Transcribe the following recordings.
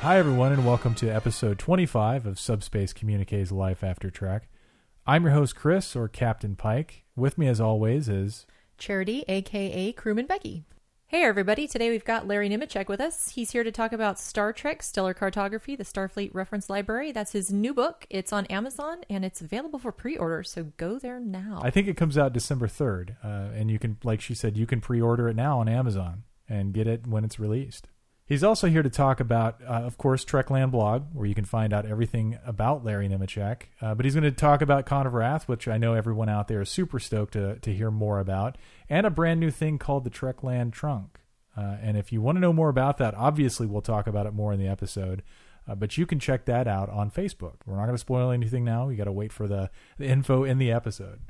Hi, everyone, and welcome to episode 25 of Subspace Communiques Life After Trek. I'm your host, Chris, or Captain Pike. With me, as always, is Charity, aka Crewman Becky. Hey everybody, today we've got Larry Nemecek with us. He's here to talk about Star Trek Stellar Cartography, the Starfleet Reference Library. That's his new book. It's on Amazon and it's available for pre-order, so go there now. I think it comes out December 3rd, uh, and you can, like she said, you can pre order it now on Amazon and get it when it's released. He's also here to talk about, uh, of course, Trekland blog, where you can find out everything about Larry Nemecek. Uh, but he's going to talk about Con of Wrath, which I know everyone out there is super stoked to, to hear more about, and a brand new thing called the Trekland Trunk. Uh, and if you want to know more about that, obviously we'll talk about it more in the episode. Uh, but you can check that out on Facebook. We're not going to spoil anything now. You got to wait for the, the info in the episode.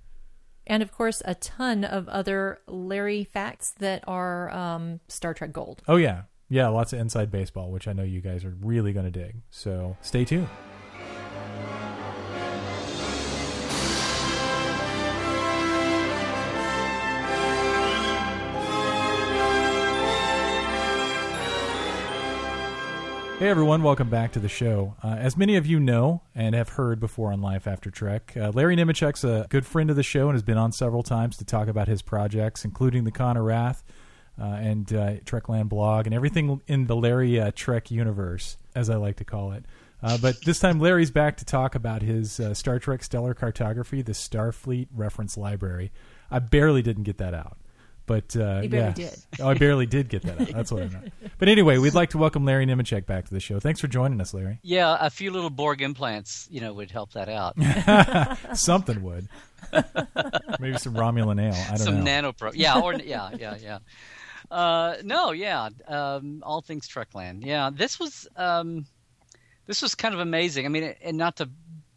and of course, a ton of other Larry facts that are um, Star Trek Gold. Oh yeah, yeah, lots of inside baseball, which I know you guys are really going to dig. So stay tuned. Hey everyone, welcome back to the show. Uh, as many of you know and have heard before on Life After Trek, uh, Larry Nemecek's a good friend of the show and has been on several times to talk about his projects, including the Con of Wrath uh, and uh, Trekland blog and everything in the Larry uh, Trek universe, as I like to call it. Uh, but this time, Larry's back to talk about his uh, Star Trek Stellar Cartography, the Starfleet Reference Library. I barely didn't get that out. But uh, You barely yeah. did. Oh, I barely did get that out. That's what I meant. But anyway, we'd like to welcome Larry Nemecek back to the show. Thanks for joining us, Larry. Yeah, a few little Borg implants, you know, would help that out. Something would. Maybe some Romulan ale. I don't Some know. nanopro. Yeah, or yeah, yeah, yeah. Uh, no, yeah. Um, all things Trekland. Yeah, this was um, this was kind of amazing. I mean, and not to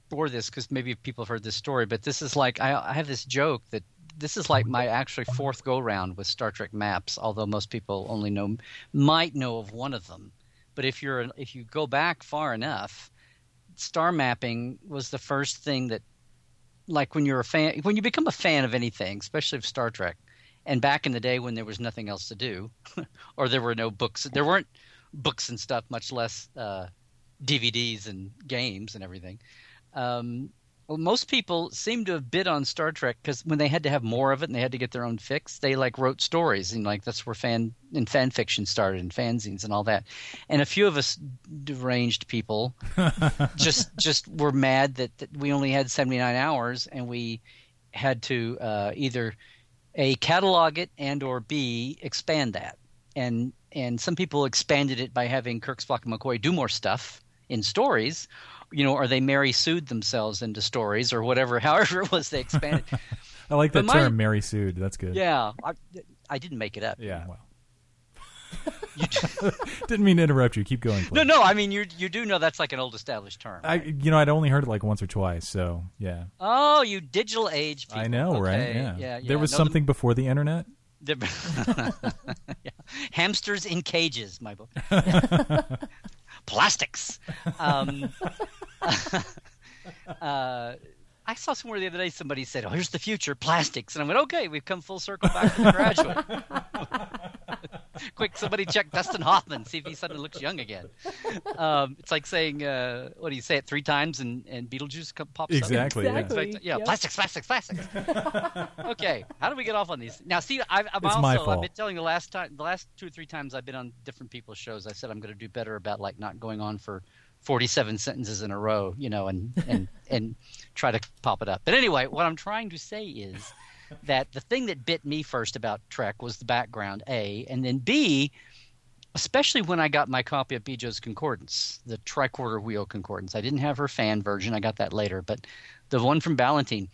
bore this because maybe people have heard this story, but this is like I, I have this joke that this is like my actually fourth go round with Star Trek maps. Although most people only know might know of one of them, but if you're if you go back far enough, star mapping was the first thing that like when you're a fan when you become a fan of anything especially of star trek and back in the day when there was nothing else to do or there were no books there weren't books and stuff much less uh, dvds and games and everything um, well, most people seem to have bid on Star Trek because when they had to have more of it and they had to get their own fix, they like wrote stories and like that's where fan and fan fiction started and fanzines and all that. And a few of us deranged people just just were mad that, that we only had 79 hours and we had to uh, either a catalog it and or b expand that and and some people expanded it by having Kirk Spock and McCoy do more stuff in stories you know or they Mary sued themselves into stories or whatever however it was they expanded I like that But my- term, Mary Sued. That's good. yeah I, I didn't make it up Yeah. Well, You do- didn't mean to interrupt you. Keep going. no please. no I mean you you do know that's like an old established term I, you know, I'd only heard it like once or twice. So yeah, oh you digital age people. I know, right? Yeah. yeah, yeah. There was No, the- something before the internet. The- Yeah. Hamsters in cages, my book. Plastics. Um, uh, I saw somewhere the other day somebody said, "Oh, here's the future, plastics," and I went, "Okay, we've come full circle back to the graduate." Quick, somebody check Dustin Hoffman, see if he suddenly looks young again. Um, it's like saying, uh, "What do you say it three times and, and Beetlejuice pops Exactly, yeah. up?" It's like, yeah, Yep. plastics, plastics, plastics. okay, how do we get off on these? Now, see, I've, I'm It's also my I've been telling the last time, the last two or three times I've been on different people's shows, I said I'm going to do better about like not going on for 47 sentences in a row, you know, and and and try to pop it up. But anyway, what I'm trying to say is that the thing that bit me first about Trek was the background, A, and then B, especially when I got my copy of Bjo's Concordance, the tricorder wheel concordance. I didn't have her fan version, I got that later, but the one from Ballantine.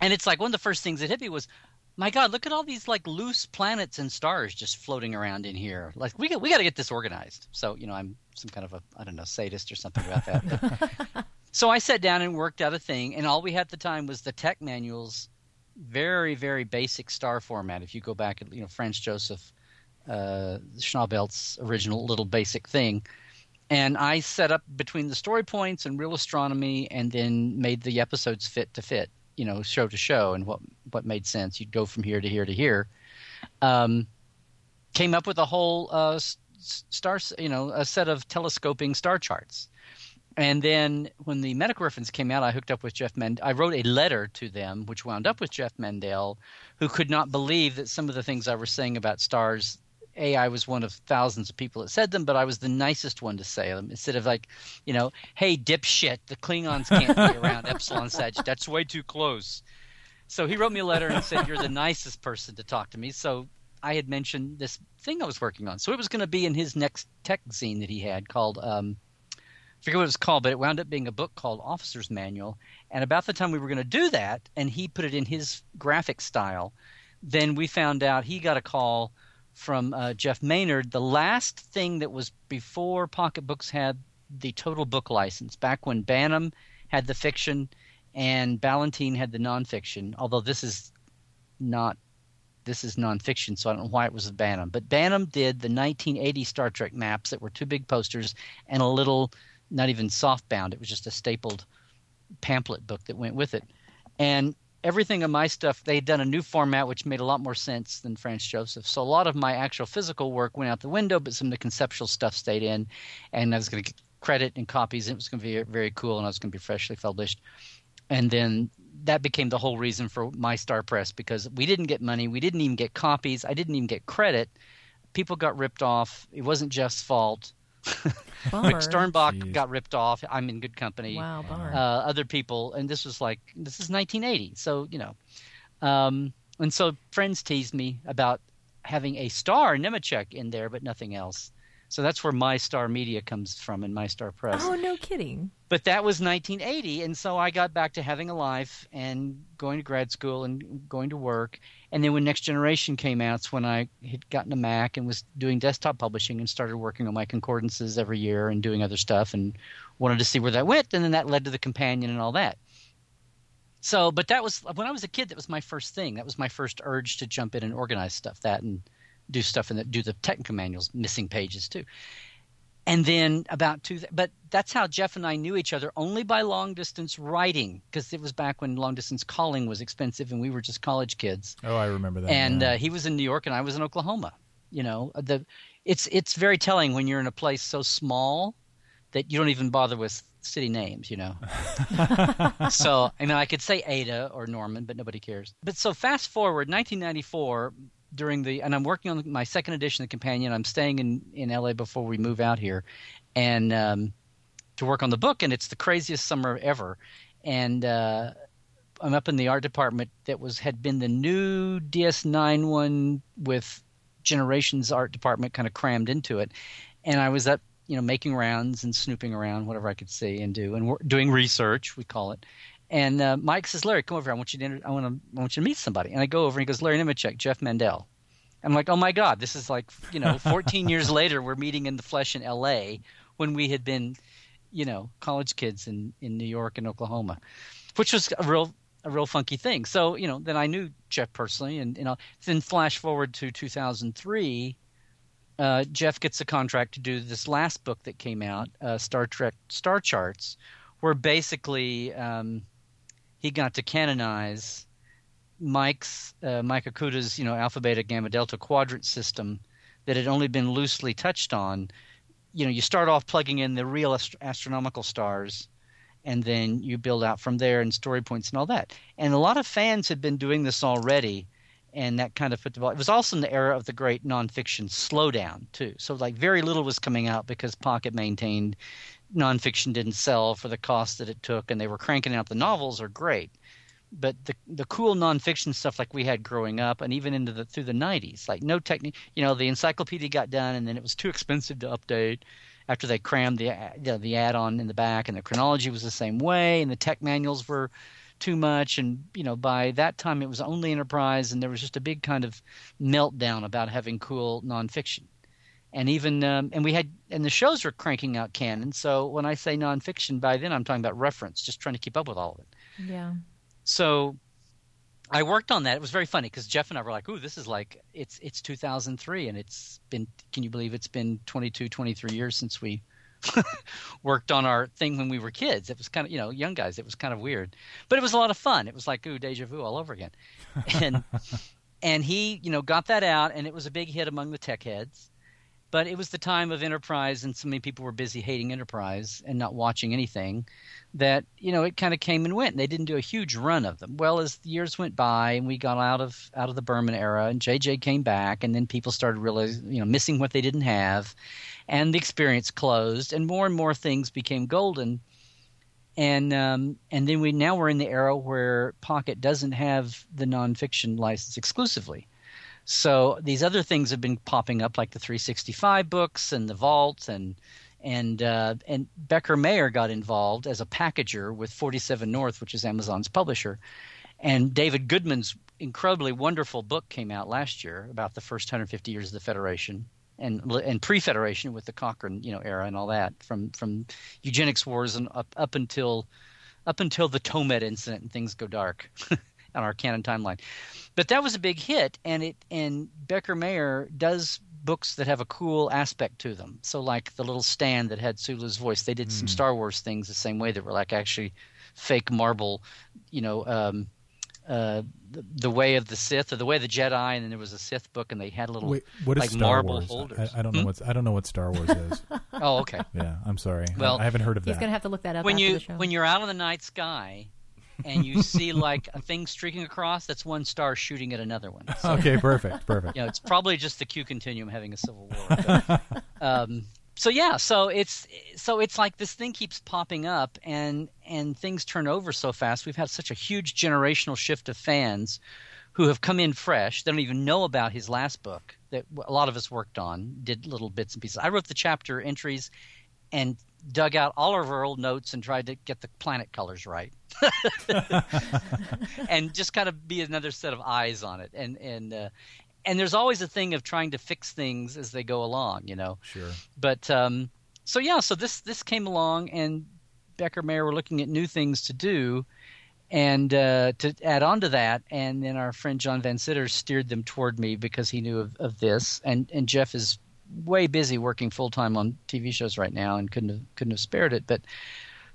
And it's like one of the first things that hit me was, my God, look at all these like loose planets and stars just floating around in here. Like we got we got to get this organized. So you know, I'm some kind of a I don't know sadist or something about that. So I sat down and worked out a thing, and all we had at the time was the tech manuals, very very basic star format. If you go back at you know Franz Joseph uh, original little basic thing. And I set up between the story points and real astronomy, and then made the episodes fit to fit, you know, show to show, and what what made sense. You'd go from here to here to here. Um, came up with a whole uh, s- stars, you know, a set of telescoping star charts. And then when the medical reference came out, I hooked up with Jeff Mend. I wrote a letter to them, which wound up with Jeff Mandel, who could not believe that some of the things I was saying about stars. A, I was one of thousands of people that said them, but I was the nicest one to say them. Instead of like, you know, hey dipshit, the Klingons can't be around Epsilon Sag. That's way too close. So he wrote me a letter and said, "You're the nicest person to talk to me." So I had mentioned this thing I was working on. So it was going to be in his next tech zine that he had called. Um, I forget what it was called, but it wound up being a book called Officer's Manual. And about the time we were going to do that, and he put it in his graphic style, then we found out he got a call from uh, Jeff Maynard. The last thing that was before Pocket Books had the total book license, back when Bantam had the fiction and Ballantine had the nonfiction. Although this is not this is nonfiction, so I don't know why it was Bantam. But Bantam did the 1980 Star Trek maps that were two big posters and a little not even soft bound. It was just a stapled pamphlet book that went with it. And everything of my stuff, they had done a new format which made a lot more sense than Franz Joseph. So a lot of my actual physical work went out the window, but some of the conceptual stuff stayed in. And I was going to get credit and copies, and it was going to be very cool, and I was going to be freshly published. And then that became the whole reason for my Star Press because we didn't get money, we didn't even get copies, I didn't even get credit. People got ripped off. It wasn't Jeff's fault. Rick Sternbach Jeez. got ripped off. I'm in good company. Wow, bummer. Uh, other people, and this was like this is 1980, so you know, um, and so friends teased me about having a star Nemecek in there, but nothing else. So that's where My Star Media comes from and My Star Press. Oh, no kidding. But that was 1980, and so I got back to having a life and going to grad school and going to work. And then when Next Generation came out, it's when I had gotten a Mac and was doing desktop publishing and started working on my concordances every year and doing other stuff and wanted to see where that went. And then that led to the companion and all that. So, but that was when I was a kid. That was my first thing. That was my first urge to jump in and organize stuff. That and do stuff and do the technical manuals, missing pages too. And then about two, but that's how Jeff and I knew each other only by long distance writing because it was back when long distance calling was expensive and we were just college kids. Oh, I remember that. And yeah. uh, he was in New York and I was in Oklahoma. You know, the it's it's very telling when you're in a place so small that you don't even bother with city names, you know. so I mean, I could say Ada or Norman, but nobody cares. But so fast forward, 1994, during the and I'm working on my second edition of the Companion. I'm staying in in LA before we move out here, and um, to work on the book. And it's the craziest summer ever. And uh, I'm up in the art department that was had been the new DS9 one with Generations art department kind of crammed into it. And I was up, you know, making rounds and snooping around, whatever I could see and do, and doing research, we call it. And uh, Mike says, Larry, come over. I want you to inter- I want to I want you to meet somebody. And I go over and he goes, Larry Nemecek, Jeff Mandel. I'm like, oh my god, this is like you know, 14 years later, we're meeting in the flesh in L.A. when we had been, you know, college kids in in New York and Oklahoma, which was a real a real funky thing. So you know, then I knew Jeff personally, and you know, then flash forward to 2003. Uh, Jeff gets a contract to do this last book that came out, uh, Star Trek Star Charts, where basically um, he got to canonize Mike's uh, Mike Okuda's you know alpha beta gamma delta quadrant system that had only been loosely touched on. You know, you start off plugging in the real ast- astronomical stars, and then you build out from there and story points and all that. And a lot of fans had been doing this already, and that kind of put the ball. It was also in the era of the great nonfiction slowdown too. So like very little was coming out because Pocket maintained nonfiction didn't sell for the cost that it took, and they were cranking out the novels are great. But the the cool nonfiction stuff like we had growing up, and even into the through the '90s, like no technique, you know, the encyclopedia got done, and then it was too expensive to update. After they crammed the the, the add-on in the back, and the chronology was the same way, and the tech manuals were too much, and you know, by that time it was only Enterprise, and there was just a big kind of meltdown about having cool nonfiction and even um, and we had and the shows were cranking out canon. So when I say nonfiction, by then I'm talking about reference, just trying to keep up with all of it. Yeah. So I worked on that. It was very funny because Jeff and I were like, "Ooh, this is like it's it's 2003, and it's been can you believe it's been 22, 23 years since we." worked on our thing when we were kids. It was kind of, you know, young guys. It was kind of weird, but it was a lot of fun. It was like, ooh, deja vu all over again. And and he, you know, got that out, and it was a big hit among the tech heads but it was the time of Enterprise, and so many people were busy hating Enterprise and not watching anything. That you know, it kind of came and went. and They didn't do a huge run of them. Well, as the years went by, and we got out of out of the Berman era, and JJ came back, and then people started realizing, you know, missing what they didn't have, and the experience closed, and more and more things became golden. And um, and then we now we're in the era where Pocket doesn't have the nonfiction license exclusively so these other things have been popping up, like the 365 books and the Vault, and and uh, and Becker Mayer got involved as a packager with 47 North, which is Amazon's publisher. And David Goodman's incredibly wonderful book came out last year about the first 150 years of the Federation and and pre-Federation with the Cochrane you know era and all that from from eugenics wars and up up until up until the Tomed incident and things go dark. on our canon timeline. But that was a big hit, and it and Becker Mayer does books that have a cool aspect to them. So like the little stand that had Sulu's voice, they did mm. some Star Wars things the same way that were like actually fake marble, you know, um, uh, the, the, way of the Sith or the way of the Jedi, and then there was a Sith book, and they had a little Wait, what is like Star marble Wars? holders. I, I don't know Hmm? what's I don't know what Star Wars is. Oh, okay. yeah, I'm sorry. Well, I, I haven't heard of that. He's gonna have to look that up when after you the show. when you're out in the night sky and you see like a thing streaking across, that's one star shooting at another one. So, okay, perfect, perfect. you know, it's probably just the Q continuum having a civil war. But, um, so yeah, so it's so it's like this thing keeps popping up, and and things turn over so fast. We've had such a huge generational shift of fans who have come in fresh. They don't even know about his last book that a lot of us worked on, did little bits and pieces. I wrote the chapter entries and dug out all of our old notes and tried to get the planet colors right. And just kind of be another set of eyes on it. And and uh, and there's always a thing of trying to fix things as they go along you know? Sure. but um, so yeah so this this came along and becker mayer were looking at new things to do and uh, to add on to that. And then our friend John Van Citters steered them toward me because he knew of, of this. And and jeff is way busy working full time on tv shows right now and couldn't have couldn't have spared it but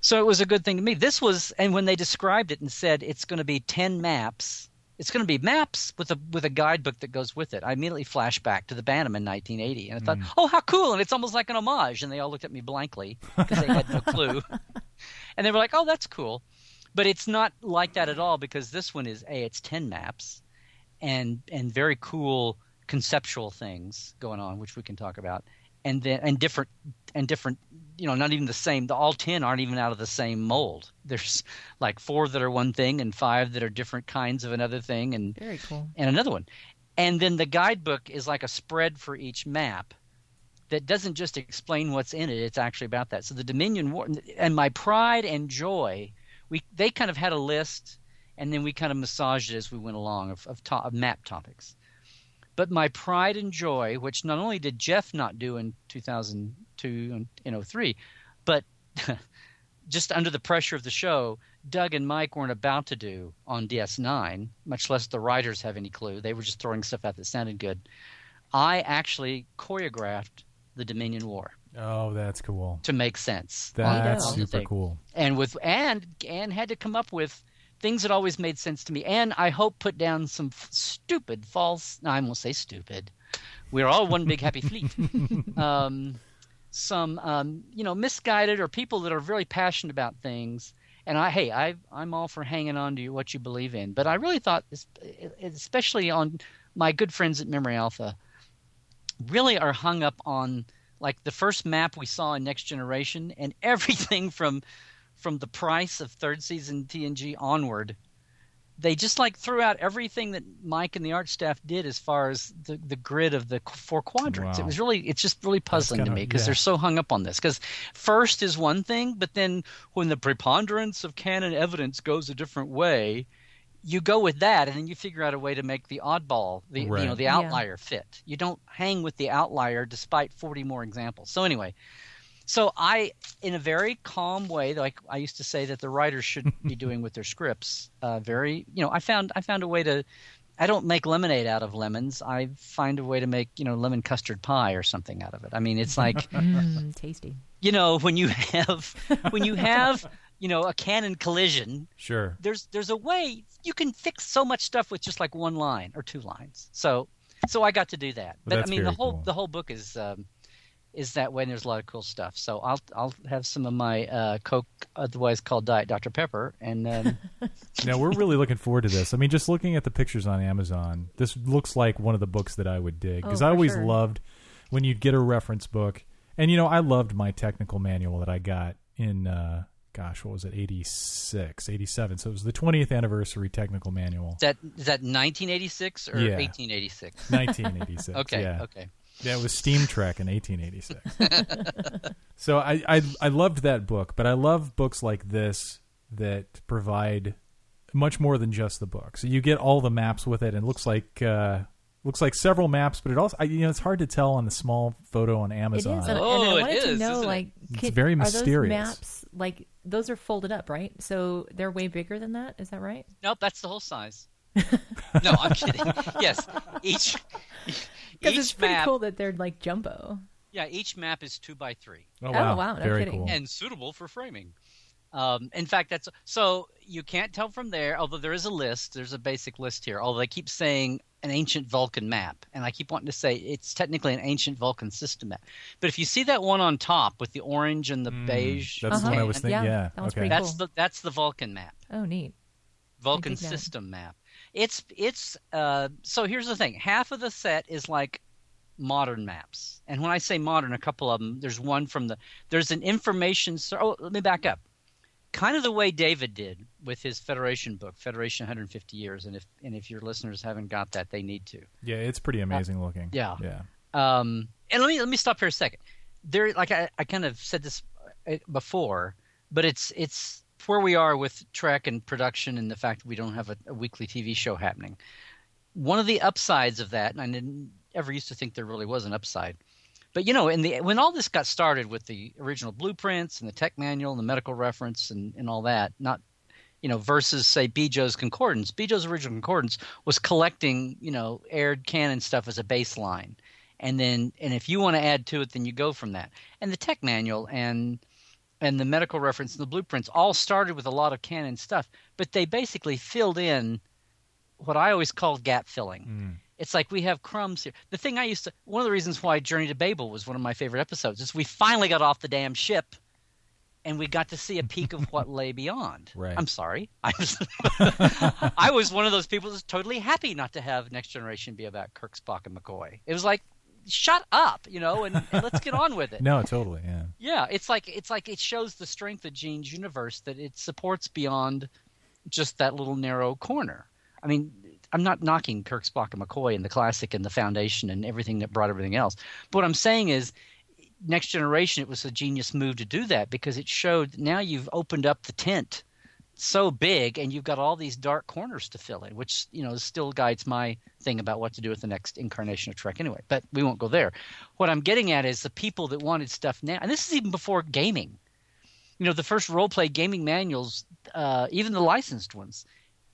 so it was a good thing to me. This was, and when they described it and said it's going to be ten maps, it's going to be maps with a with a guidebook that goes with it. I immediately flashed back to the Bantam in 1980, and I thought, mm. oh, how cool! And it's almost like an homage. And they all looked at me blankly because they had no clue, and they were like, oh, that's cool. But it's not like that at all because this one is a it's ten maps, and and very cool conceptual things going on, which we can talk about, and then and different and different you know not even the same the all 10 aren't even out of the same mold. There's like four that are one thing and five that are different kinds of another thing and Very cool. and another one. And then the guidebook is like a spread for each map that doesn't just explain what's in it it's actually about that. So the dominion war and my pride and joy we they kind of had a list and then we kind of massaged it as we went along of, of, to, of map topics but my pride and joy, which not only did Jeff not do in 2002 and 03, but just under the pressure of the show, Doug and Mike weren't about to do on DS9, much less the writers have any clue. They were just throwing stuff out that sounded good. I actually choreographed the Dominion War Oh, that's cool. to make sense. That's on the super cool. and with and and had to come up with things that always made sense to me. And i hope put down some f- stupid false no, i won't say stupid. We're all one big happy fleet. Um, some um, you know misguided or people that are very passionate about things. And i hey I, i'm all for hanging on to what you believe in. But i really thought especially on my good friends at memory alpha really are hung up on like the first map we saw in next generation and everything from from the price of third season TNG onward, they just like threw out everything that Mike and the art staff did as far as the, the grid of the four quadrants. Wow. It was really, it's just really puzzling to kinda- me because yeah. they're so hung up on this. Because first is one thing, but then when the preponderance of canon evidence goes a different way, you go with that, and then you figure out a way to make the oddball, the you know, Right. the Yeah. outlier fit. You don't hang with the outlier despite forty more examples. So anyway, so I, in a very calm way, like I used to say that the writers shouldn't be doing with their scripts, uh, very, you know, I found I found a way to. I don't make lemonade out of lemons. I find a way to make, you know, lemon custard pie or something out of it. I mean, it's like, Mm, tasty. you know, when you have when you have, you know, a canon collision, Sure. there's there's a way you can fix so much stuff with just like one line or two lines. So so I got to do that. But I mean the whole cool. the whole book is um, is that way. And there's a lot of cool stuff. So I'll I'll have some of my uh, Coke, otherwise called Diet Dr Pepper, and um, now we're really looking forward to this. I mean, just looking at the pictures on Amazon, this looks like one of the books that I would dig because Oh, I always sure. loved when you'd get a reference book, and you know, I loved my technical manual that I got in. Uh, Gosh, what was it? 86, 87. So it was the 20th anniversary technical manual. is that is that 1986 or Yeah. 1886? 1986. Okay, yeah. okay. Yeah, it was Steam Trek in 1886. so I, I I loved that book, but I love books like this that provide much more than just the book. So you get all the maps with it, and it looks like uh, looks like several maps, but it also I, you know it's hard to tell on the small photo on Amazon. is, and, Oh, and I it wanted to know, isn't it? like, It's could- very Are mysterious. those maps like those are folded up, right? So they're way bigger than that. Is that right? Nope, that's the whole size. no, I'm kidding. Yes, each Because each it's pretty map. cool that they're like jumbo. Yeah, each map is two by three. Oh wow, oh, wow, no very kidding. cool. and suitable for framing. Um, in fact, that's so you can't tell from there. Although there is a list, there's a basic list here. Although they keep saying an ancient Vulcan map, and I keep wanting to say it's technically an ancient Vulcan system map. But if you see that one on top with the orange and the Mm, beige, That's the one I Uh-huh. was thinking. Yeah, Yeah, that okay. pretty that's cool. the that's the Vulcan map. Oh, neat. Vulcan system map. It's it's uh, so here's the thing. Half of the set is like modern maps, and when I say modern, a couple of them. There's one from the there's an information. Oh, let me back up. Kind of the way David did with his Federation book, Federation 150 Years, and if and if your listeners haven't got that, they need to. Yeah, it's pretty amazing looking. yeah. yeah. Um, and let me let me stop here a second. There, like I, I kind of said this uh, before, but it's it's where we are with Trek and production and the fact that we don't have a, a weekly TV show happening. One of the upsides of that, and I didn't ever used to think there really was an upside, but you know, in the when all this got started with the original blueprints and the tech manual and the medical reference and, and all that, not you know, versus say Bjo's Concordance. Bjo's original Concordance was collecting, you know, aired canon stuff as a baseline. And then and if you want to add to it, then you go from that. And the tech manual and and the medical reference and the blueprints all started with a lot of canon stuff, but they basically filled in what I always called gap filling. Mm. It's like we have crumbs here. The thing I used to one of the reasons why Journey to Babel was one of my favorite episodes is we finally got off the damn ship and we got to see a peek of what lay beyond. Right. I'm sorry. I was I was one of those people that's totally happy not to have Next Generation be about Kirk, Spock, and McCoy. It was like, shut up, you know, and, and let's get on with it. No, totally. Yeah. Yeah, it's like it's like it shows the strength of Gene's universe that it supports beyond just that little narrow corner. I mean, I'm not knocking Kirk, Spock, and McCoy and the classic and the foundation and everything that brought everything else. But what I'm saying is, Next Generation, it was a genius move to do that because it showed now you've opened up the tent so big and you've got all these dark corners to fill in, which you know still guides my thing about what to do with the next incarnation of Trek anyway. But we won't go there. What I'm getting at is the people that wanted stuff now, and this is even before gaming. You know, the first role play gaming manuals, uh, even the licensed ones.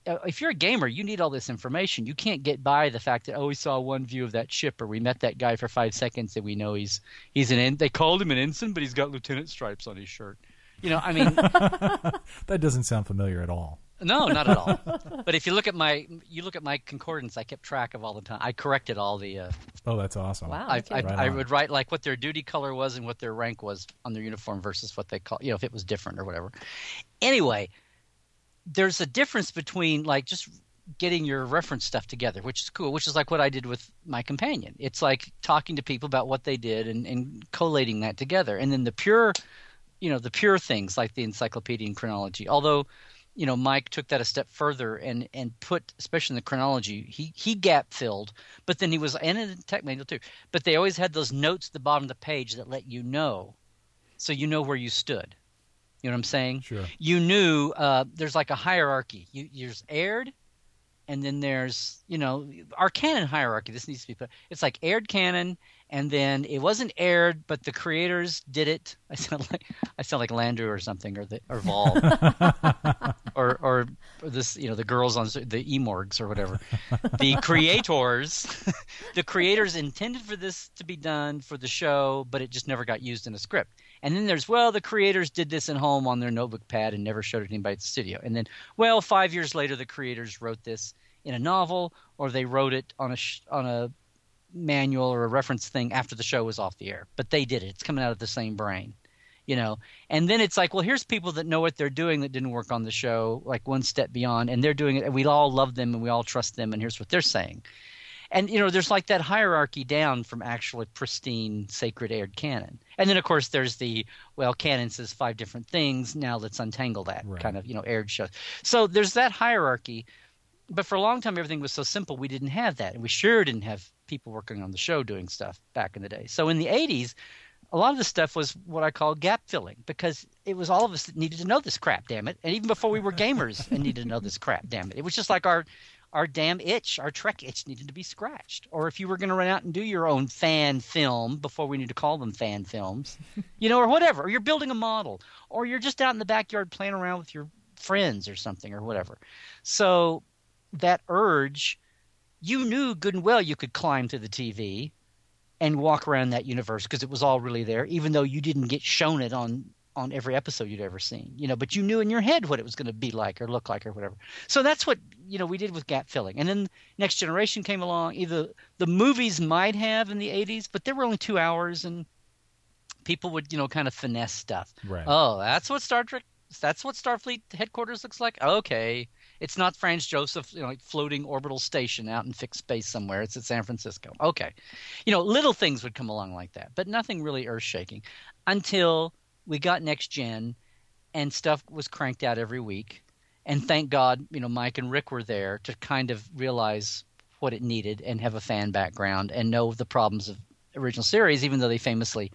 Uh, if you're a gamer, you need all this information. You can't get by the fact that oh, we saw one view of that ship, or we met that guy for five seconds, and we know he's he's an. They called him an ensign, but he's got lieutenant stripes on his shirt. You know, I mean, That doesn't sound familiar at all. no, not at all. But if you look at my, you look at my concordance, I kept track of all the time. I corrected all the. Uh, Oh, that's awesome. Wow. I. I, Right I would write like what their duty color was and what their rank was on their uniform versus what they call, you know, if it was different or whatever. Anyway, there's a difference between like just getting your reference stuff together, which is cool, which is like what I did with my companion. It's like talking to people about what they did and, and collating that together. And then the pure, you know, the pure things like the encyclopedia and chronology. Although, you know, Mike took that a step further and and put, especially in the chronology, he he gap filled, but then he was and in the tech manual too. But they always had those notes at the bottom of the page that let you know, so you know where you stood. You know what I'm saying? Sure. you knew uh, there's like a hierarchy. You, there's aired, and then there's you know our canon hierarchy. This needs to be put. It's like aired canon, and then it wasn't aired, but the creators did it. I sound like I sound like Landru or something, or the or Vaal, or, or or this you know the girls on the Eymorgs or whatever. The creators, the creators intended for this to be done for the show, but it just never got used in a script. And then there's, well, the creators did this at home on their notebook pad and never showed it to anybody at the studio. And then, well, five years later, the creators wrote this in a novel, or they wrote it on a sh- on a manual or a reference thing after the show was off the air, but they did it. It's coming out of the same brain, you know. And then it's like, well, here's people that know what they're doing that didn't work on the show, like one step beyond, and they're doing it, and we all love them and we all trust them, and here's what they're saying. And you know, there's like that hierarchy down from actually pristine, sacred aired canon. And then of course there's the well, canon says five different things. Now let's untangle that Right. kind of you know aired show. So there's that hierarchy but for a long time everything was so simple we didn't have that. And we sure didn't have people working on the show doing stuff back in the day. So in the 80s a lot of the stuff was what i call gap filling because it was all of us that needed to know this crap damn it. And even before we were gamers and needed to know this crap damn it. It was just like our our damn itch our trek itch needed to be scratched. Or if you were going to run out and do your own fan film before we need to call them fan films you know or whatever or you're building a model or you're just out in the backyard playing around with your friends or something or whatever. So that urge, you knew good and well you could climb to the TV and walk around that universe because it was all really there, even though you didn't get shown it on on every episode you'd ever seen. You know, but you knew in your head what it was going to be like or look like or whatever. So that's what you know we did with gap filling. And then Next Generation came along. Either the movies might have in the '80s, but there were only two hours, and people would you know kind of finesse stuff. Right. Oh, that's what Star Trek. That's what Starfleet headquarters looks like. Okay, it's not Franz Joseph, you know, like floating orbital station out in fixed space somewhere. It's at San Francisco. Okay, you know, little things would come along like that, but nothing really earth shaking until we got next gen, and stuff was cranked out every week. And thank God, you know, Mike and Rick were there to kind of realize what it needed and have a fan background and know the problems of original series, even though they famously,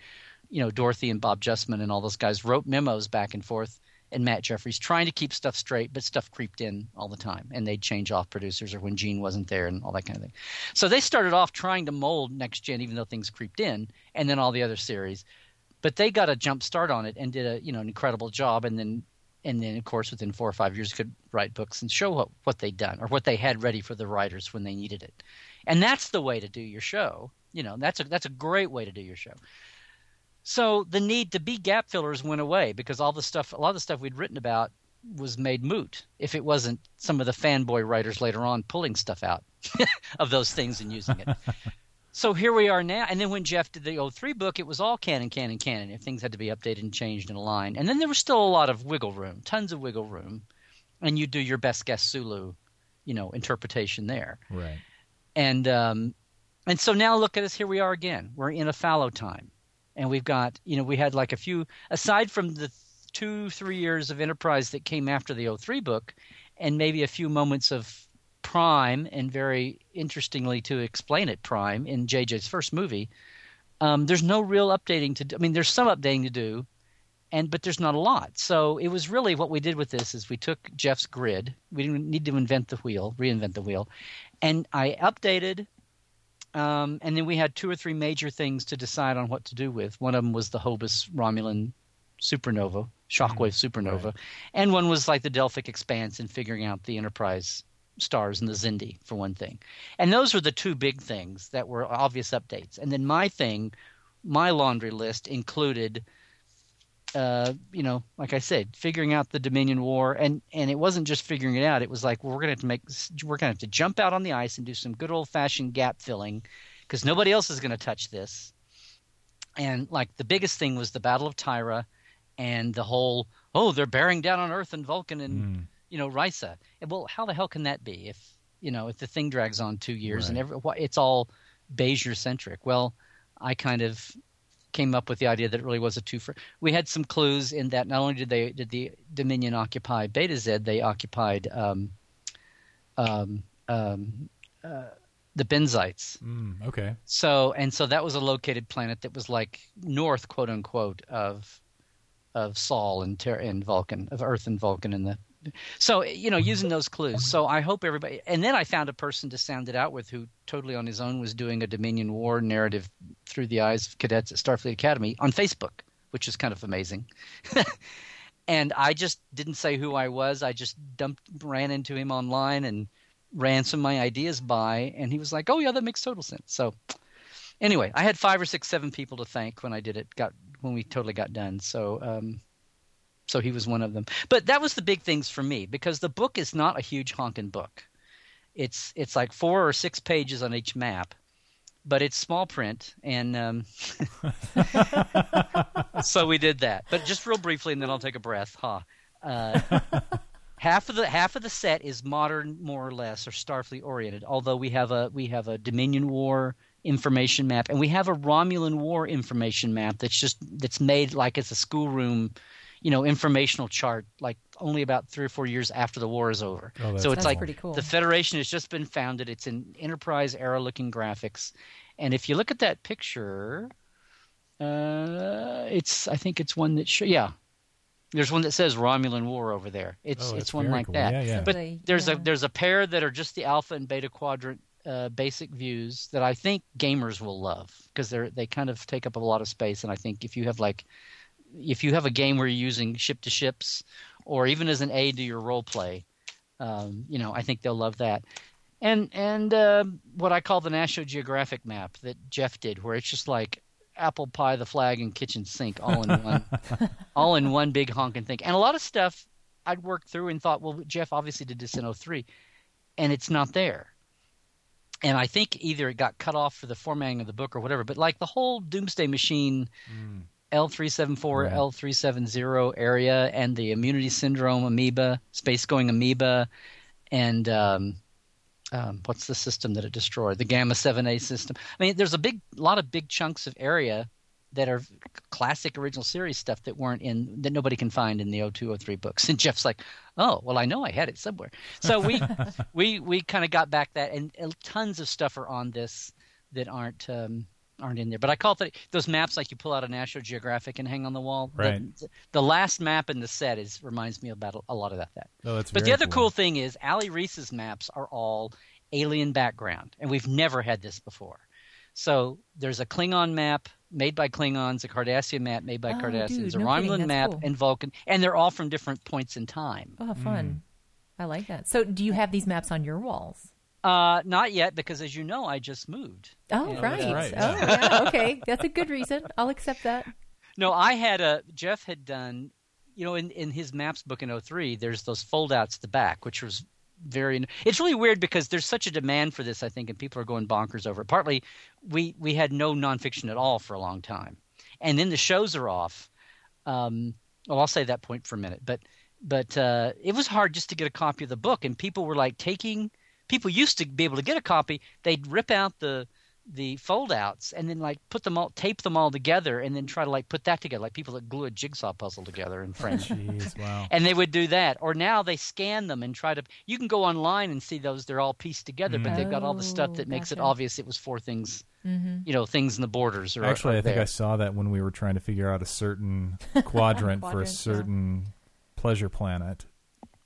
you know, Dorothy and Bob Justman and all those guys wrote memos back and forth and Matt Jefferies trying to keep stuff straight, but stuff creeped in all the time, and they'd change off producers or when Gene wasn't there and all that kind of thing. So they started off trying to mold next gen, even though things creeped in, and then all the other series. But they got a jump start on it and did a you know an incredible job, and then and then of course within four or five years could write books and show what, what they'd done or what they had ready for the writers when they needed it. And that's the way to do your show. You know, that's a that's a great way to do your show. So the need to be gap fillers went away because all the stuff, a lot of the stuff we'd written about was made moot if it wasn't some of the fanboy writers later on pulling stuff out of those things and using it. so here we are now. And then when Jeff did the 03 book, it was all canon, canon, canon. If things had to be updated and changed and aligned. And then there was still a lot of wiggle room, tons of wiggle room. And you do your best guess Sulu, you know, interpretation there. Right. And um, and so now look at us. Here we are again. We're in a fallow time, and we've got you know we had like a few aside from the two three years of Enterprise that came after the 03 book, and maybe a few moments of Prime, and very interestingly to explain it, Prime in JJ's first movie. Um, there's no real updating to do. I mean, there's some updating to do, and but there's not a lot. So it was really what we did with this is we took Jeff's grid. We didn't need to invent the wheel, reinvent the wheel, and I updated. Um, and then we had two or three major things to decide on what to do with. One of them was the Hobus Romulan supernova, shockwave supernova, right. and one was like the Delphic expanse and figuring out the Enterprise stars and the Xindi for one thing. And those were the two big things that were obvious updates. And then my thing, my laundry list included uh, you know, like I said, figuring out the Dominion War, and and it wasn't just figuring it out. It was like well, we're gonna have to make, we're gonna have to jump out on the ice and do some good old fashioned gap filling, because nobody else is gonna touch this. And like the biggest thing was the Battle of Tyra, and the whole oh they're bearing down on Earth and Vulcan and Mm. you know Risa. And, well, how the hell can that be if you know if the thing drags on two years and every, it's all Bezier centric? Well, I kind of came up with the idea that it really was a twofer. We had some clues in that not only did they did the Dominion occupy Betazed, they occupied um, um, um, uh, the Benzites. Mm, okay. So and so that was a located planet that was like north, quote unquote, of of Sol and Ter- and Vulcan, of Earth and Vulcan, and the so you know using those clues. So I hope everybody. And then I found a person to sound it out with who totally on his own was doing a Dominion War narrative through the eyes of cadets at Starfleet Academy on Facebook, which is kind of amazing. and I just didn't say who I was. I just dumped, ran into him online and ran some of my ideas by, and he was like, "Oh yeah, that makes total sense." So anyway, I had five or six, seven people to thank when I did it. Got when we totally got done. So um, so he was one of them. But that was the big things for me because the book is not a huge honking book. It's it's like four or six pages on each map, but it's small print, and um, so we did that. But just real briefly, and then I'll take a breath. Huh. Uh, half of the half of the set is modern, more or less, or Starfleet oriented. Although we have a we have a Dominion War information map, and we have a Romulan War information map that's just that's made like it's a schoolroom, you know, informational chart, like only about three or four years after the war is over. Oh, that's so it's That's like pretty cool. the Federation has just been founded. It's in Enterprise era looking graphics, and if you look at that picture, uh, it's I think it's one that sh- yeah. There's one that says Romulan War over there. It's Oh, it's that's one very like cool. that. Yeah, yeah. But there's yeah. a there's a pair that are just the alpha and beta quadrant uh, basic views that I think gamers will love because they're they kind of take up a lot of space. And I think if you have like if you have a game where you're using ship to ships or even as an aid to your role play, um, you know I think they'll love that. And and uh, what I call the National Geographic map that Jeff did, where it's just like apple pie, the flag, and kitchen sink all in one, all in one big honking thing. And a lot of stuff I'd worked through and thought, well, Jeff obviously did this in 03, and it's not there. And I think either it got cut off for the formatting of the book or whatever. But like the whole Doomsday Machine L374, Right. L370 area, and the immunity syndrome amoeba, space going amoeba, and um, um, what's the system that it destroyed? The Gamma 7A system. I mean, there's a big, lot of big chunks of area that are classic original series stuff that weren't in that nobody can find in the 0203 books. And Jeff's like, "Oh, well, I know I had it somewhere." So we we we kind of got back that, and, and tons of stuff are on this that aren't. Um, aren't in there, but I call it those maps like you pull out a National Geographic and hang on the wall. The- Right. The, the last map in the set is reminds me about a, a lot of that. That Oh, that's but the other cool thing is Ali Reese's maps are all alien background, and we've never had this before. So there's a Klingon map made by Klingons, a Cardassian map made by Oh, Cardassians, dude, a no Romulan kidding, map, cool. and Vulcan, and they're all from different points in time. Oh, fun. Mm. I like that. So, do you have these maps on your walls? Uh, not yet, because as you know, I just moved. Oh, Yeah, right. that's right, Oh, yeah. Okay. That's a good reason. I'll accept that. No, I had a Jeff had done, you know, in in his maps book in 03, there's those foldouts at the back, which was very. It's really weird because there's such a demand for this, I think, and people are going bonkers over it. Partly, we we had no nonfiction at all for a long time, and then the shows are off. Um, well, I'll say that point for a minute, but but uh, it was hard just to get a copy of the book, and people were like taking. People used to be able to get a copy. They'd rip out the the foldouts and then like put them all, tape them all together, and then try to like put that together, like people that glue a jigsaw puzzle together in French. Jeez, wow. and they would do that. Or now they scan them and try to. You can go online and see those; they're all pieced together, but they've got all the stuff that Oh, makes it obvious it was for things, Mm-hmm. you know, things in the borders. Or, Actually, or I think there. I saw that when we were trying to figure out a certain quadrant for a Quadrant, yeah. certain pleasure planet.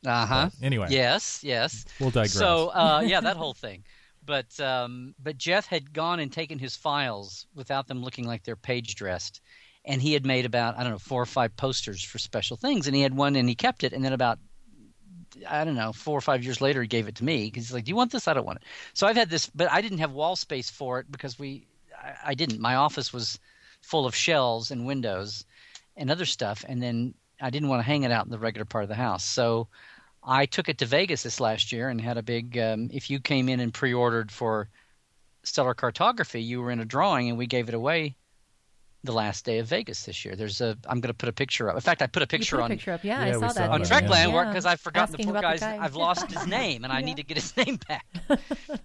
Uh huh. Anyway, Yes. Yes. we'll digress. So uh, yeah, that whole thing. But um, but Jeff had gone and taken his files without them looking like they're page dressed, and he had made about I don't know four or five posters for special things, and he had one and he kept it, and then about I don't know four or five years later he gave it to me because he's like, "Do you want this? I don't want it." So I've had this, but I didn't have wall space for it because we I, I didn't. My office was full of shelves and windows and other stuff, and then I didn't want to hang it out in the regular part of the house, so. I took it to Vegas this last year and had a big. Um, if you came in and pre-ordered for Stellar Cartography, you were in a drawing, and we gave it away the last day of Vegas this year. There's a. I'm going to put a picture up. In fact, I put a picture put on a picture up. Yeah, Yeah, I saw saw that. on that, the other Trekland day. because I've forgotten Asking the poor about guy's. guy. I've lost his name, and I need to get his name back.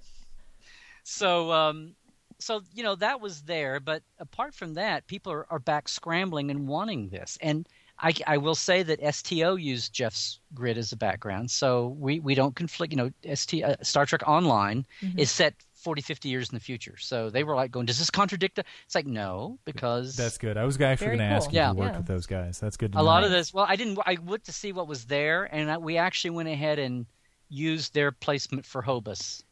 so, um, so you know that was there, but apart from that, people are, are back scrambling and wanting this. And I, I will say that STO used Jeff's grid as a background, so we, we don't conflict. You know, ST uh, Star Trek Online Mm-hmm. is set 40, 50 years in the future, so they were like going, "Does this contradict?" The? It's like no, because that's good. I was actually going to ask you Yeah. if you worked Yeah. with those guys. That's good. To a know. lot of this well i didn't i looked to see what was there and I, we actually went ahead and used their placement for hobus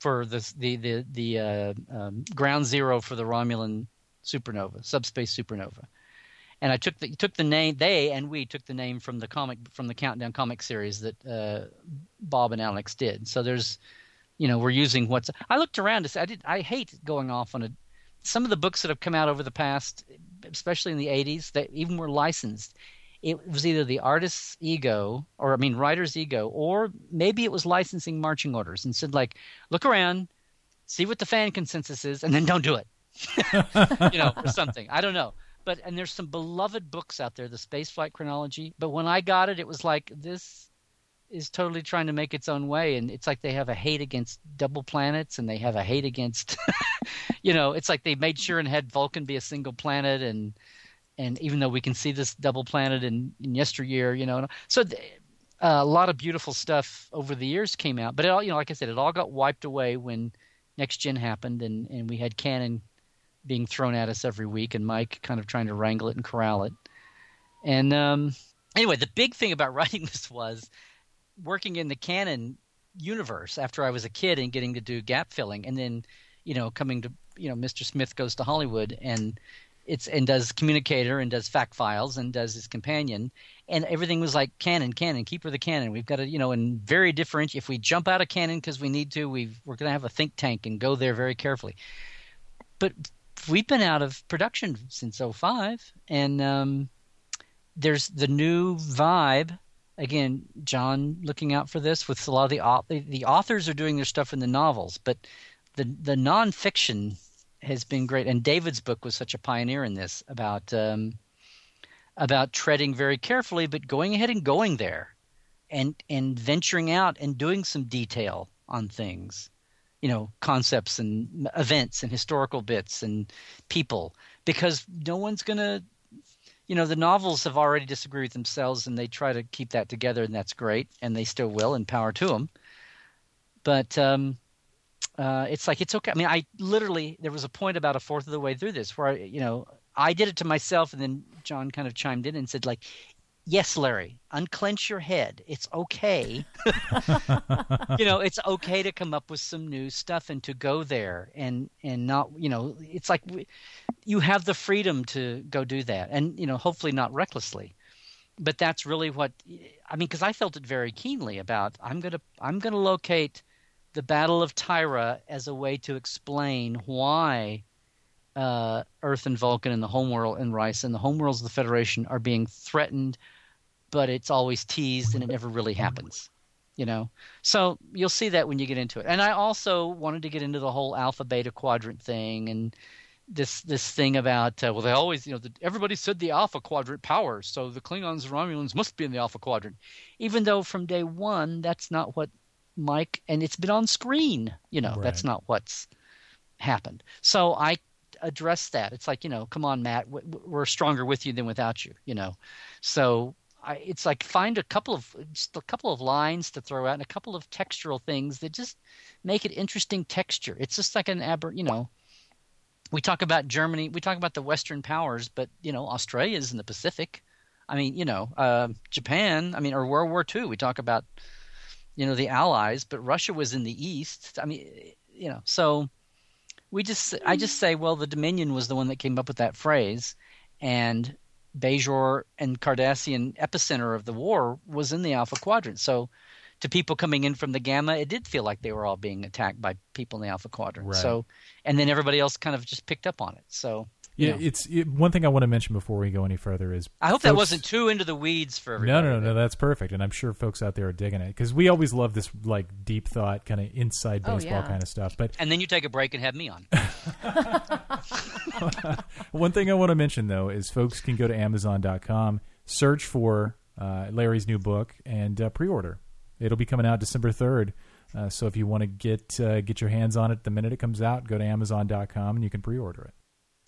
for the the the, the uh, um, ground zero for the romulan supernova subspace supernova and i took the took the name they and we took the name from the comic from the countdown comic series that uh, bob and alex did so there's you know we're using what's i looked around to say i did i hate going off on a some of the books that have come out over the past especially in the 80s that even were licensed it was either the artist's ego or i mean writer's ego or maybe it was licensing marching orders and said like look around see what the fan consensus is, and then don't do it. you know, or something. I don't know. But and there's some beloved books out there, the Spaceflight Chronology. But when I got it, it was like this is totally trying to make its own way, and it's like they have a hate against double planets, and they have a hate against, you know, it's like they made sure and had Vulcan be a single planet, and and even though we can see this double planet in, in yesteryear, you know, so. uh, a lot of beautiful stuff over the years came out, but it all, you know, like I said, it all got wiped away when next gen happened, and and we had canon being thrown at us every week, and Mike kind of trying to wrangle it and corral it. And um, anyway, the big thing about writing this was working in the canon universe after I was a kid and getting to do gap filling, and then you know coming to you know Mr. Smith goes to Hollywood and it's and does communicator and does fact files and does his companion and everything was like canon canon keep her the canon we've got to you know and very different if we jump out of canon because we need to we we're going to have a think tank and go there very carefully but we've been out of production since 05 and um, there's the new vibe. Again john looking out for this with a lot of the the authors are doing their stuff in the novels but the the nonfiction has been great. And david's book was such a pioneer in this about um, about treading very carefully but going ahead and going there and and venturing out and doing some detail on things you know concepts and events and historical bits and people because no one's going to you know the novels have already disagreed with themselves and they try to keep that together and that's great and they still will and power to them but um, uh, it's like it's okay. I mean i literally there was a point about a fourth of the way through this where I, you know i did it to myself and then john kind of chimed in and said like yes, Larry, unclench your head. It's okay. you know, it's okay to come up with some new stuff and to go there and and not, you know, it's like we, you have the freedom to go do that and you know, hopefully not recklessly. But that's really what I mean because I felt it very keenly about I'm going to I'm going to locate the Battle of Tyra as a way to explain why uh, Earth and Vulcan and the homeworld and Rice and the homeworlds of the Federation are being threatened but it's always teased and it never really happens you know? So you'll see that when you get into it. And i also wanted to get into the whole alpha beta quadrant thing and this this thing about uh, well they always you know the, everybody said the alpha quadrant powers so the klingons and romulans must be in the alpha quadrant. Even though from day one that's not what mike and it's been on screen you know right. that's not what's happened. So i address that. It's like you know come on matt we're stronger with you than without you you know? So I, it's like find a couple of just a couple of lines to throw out and a couple of textural things that just make it interesting texture. It's just like an aber, you know. We talk about Germany, we talk about the Western powers, but you know Australia is in the Pacific. I mean, you know, uh, Japan. I mean, or World War II. We talk about you know the Allies, but Russia was in the East. I mean, you know, so we just I just say, well, the Dominion was the one that came up with that phrase, and Bajor and Cardassian epicenter of the war was in the Alpha Quadrant. So, to people coming in from the Gamma, it did feel like they were all being attacked by people in the Alpha Quadrant. Right. So, and then everybody else kind of just picked up on it. So, yeah, know. it's it, one thing I want to mention before we go any further is I hope folks, that wasn't too into the weeds for everybody. No, no, no, no, that's perfect, and I'm sure folks out there are digging it because we always love this like deep thought kind of inside baseball oh, yeah. kind of stuff. But and then you take a break and have me on. one thing I want to mention though is folks can go to Amazon.com, search for uh, Larry's new book, and uh, pre-order. It'll be coming out December third. Uh, so if you want to get uh, get your hands on it the minute it comes out, go to Amazon.com and you can pre-order it.